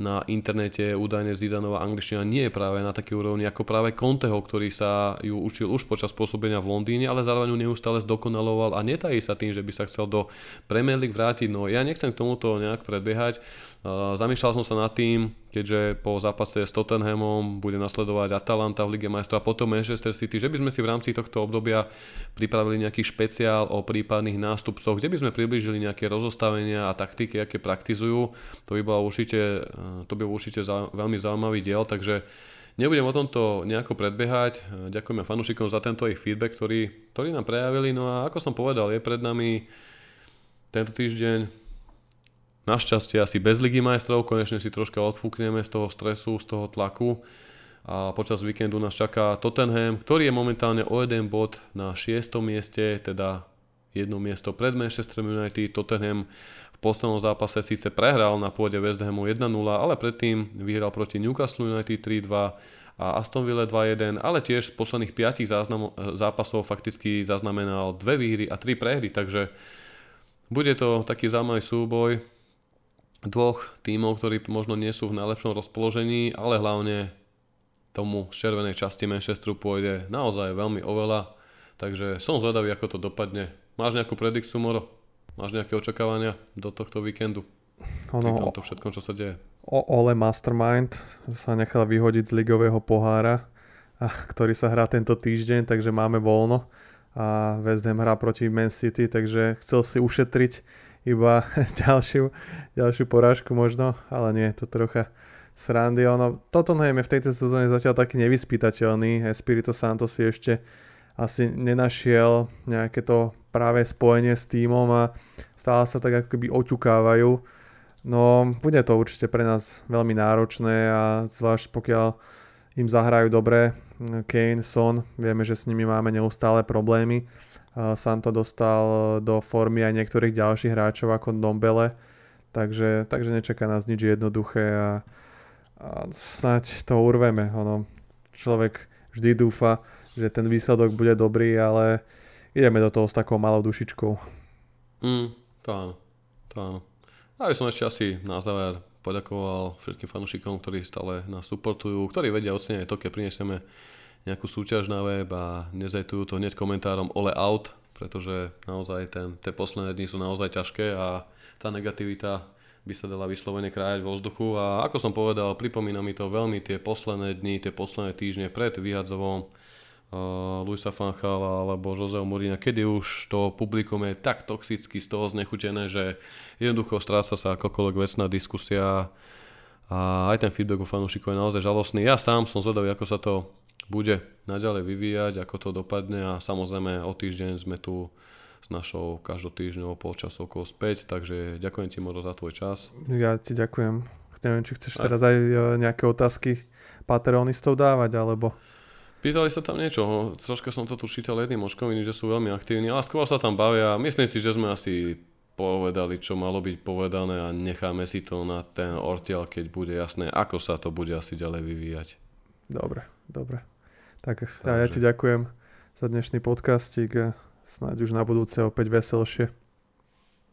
na internete údajne Zidanova angličtina nie je práve na také úrovni ako práve Conteho, ktorý sa ju učil už počas pôsobenia v Londýne, ale zároveň ju neustále zdokonaloval a netají sa tým, že by sa chcel do Premier League vrátiť. No ja nechcem k tomuto nejak predbiehať. Zamýšľal som sa nad tým, keďže po zápase s Tottenhamom bude nasledovať Atalanta v Lige majstrov a potom Manchester City, že by sme si v rámci tohto obdobia pripravili nejaký špeciál o prípadných nástupcoch, kde by sme priblížili nejaké rozostavenia a taktiky, aké praktizujú. To by bolo určite to by bol určite veľmi zaujímavý diel, takže nebudem o tomto nejako predbiehať. Ďakujeme fanúšikom za tento ich feedback, ktorý, ktorý nám prejavili. No a ako som povedal, je pred nami tento týždeň našťastie asi bez ligy majstrov, konečne si troška odfúkneme z toho stresu, z toho tlaku a počas víkendu nás čaká Tottenham, ktorý je momentálne o jeden bod na 6. mieste, teda jedno miesto pred Manchester United. Tottenham poslednom zápase síce prehral na pôde West Hamu 1-0, ale predtým vyhral proti Newcastle United 3-2 a Aston Villa 2-1, ale tiež z posledných 5 záznam, zápasov fakticky zaznamenal dve výhry a tri prehry, takže bude to taký zaujímavý súboj dvoch tímov, ktorí možno nie sú v najlepšom rozpoložení, ale hlavne tomu z červenej časti Manchesteru pôjde naozaj veľmi oveľa, takže som zvedavý, ako to dopadne. Máš nejakú predikciu, Moro? máš nejaké očakávania do tohto víkendu? Ono, pri tomto všetkom, čo sa deje? O, Ole Mastermind sa nechal vyhodiť z ligového pohára, ktorý sa hrá tento týždeň, takže máme voľno a West Ham hrá proti Man City, takže chcel si ušetriť iba (laughs) ďalšiu, ďalšiu porážku možno, ale nie, to trocha srandy. Ono, Tottenham je v tejto sezóne zatiaľ taký nevyspytateľný. Espirito Santo si ešte asi nenašiel nejaké to práve spojenie s týmom a stále sa tak ako keby oťukávajú. No, bude to určite pre nás veľmi náročné a zvlášť pokiaľ im zahrajú dobre Kane, Son, vieme, že s nimi máme neustále problémy. Santo dostal do formy aj niektorých ďalších hráčov ako Dombele, takže, takže nečaká nás nič jednoduché a, a snáď to urveme. Ono, človek vždy dúfa, že ten výsledok bude dobrý, ale ideme do toho s takou malou dušičkou. Mm, to áno, to áno. A by som ešte asi na záver poďakoval všetkým fanúšikom, ktorí stále nás supportujú, ktorí vedia oceniť to, keď prinesieme nejakú súťaž na web a nezajtujú to hneď komentárom ole out, pretože naozaj ten, tie posledné dni sú naozaj ťažké a tá negativita by sa dala vyslovene krájať vo vzduchu a ako som povedal, pripomína mi to veľmi tie posledné dni, tie posledné týždne pred vyhadzovom uh, Luisa Fanchala alebo Joseho Mourinha, kedy už to publikum je tak toxicky z toho znechutené, že jednoducho stráca sa akokoľvek vecná diskusia a aj ten feedback u fanúšikov je naozaj žalostný. Ja sám som zvedavý, ako sa to bude naďalej vyvíjať, ako to dopadne a samozrejme o týždeň sme tu s našou každotýždňovou polčasovkou späť, takže ďakujem ti Moro za tvoj čas. Ja ti ďakujem. Neviem, či chceš teraz aj e, nejaké otázky patronistov dávať, alebo... Pýtali sa tam niečo, troška som to tu čítal jedným očkom, že sú veľmi aktívni, ale skôr sa tam bavia. Myslím si, že sme asi povedali, čo malo byť povedané a necháme si to na ten ortiel, keď bude jasné, ako sa to bude asi ďalej vyvíjať. Dobre, dobre. Tak Takže. ja ti ďakujem za dnešný podcastík a snáď už na budúce opäť veselšie.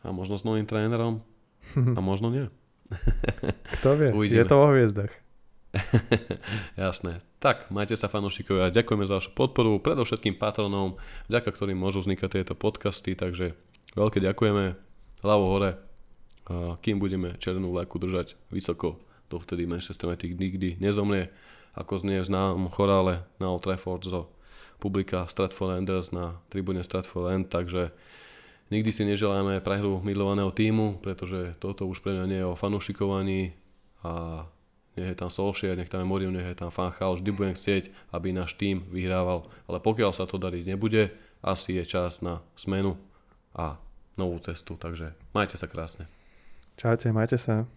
A možno s novým trénerom. A (laughs) možno nie. Kto vie, Uvidíme. je to vo hviezdach. (laughs) Jasné. Tak, majte sa fanúšikovia, ďakujeme za vašu podporu, predovšetkým patronom, vďaka ktorým môžu vznikať tieto podcasty, takže veľké ďakujeme, hlavo hore, kým budeme červenú vlajku držať vysoko, dovtedy Manchester United nikdy nezomrie, ako znie v známom chorále na Old Trafford zo publika Stratford Enders na tribúne Stratford End, takže nikdy si neželáme prehru milovaného týmu, pretože toto už pre mňa nie je o fanúšikovaní a nech je tam Solskjaer, nech tam je Mourinho, nech je tam Fanchal, vždy budem chcieť, aby náš tým vyhrával. Ale pokiaľ sa to dariť nebude, asi je čas na zmenu a novú cestu. Takže majte sa krásne. Čaute, majte sa.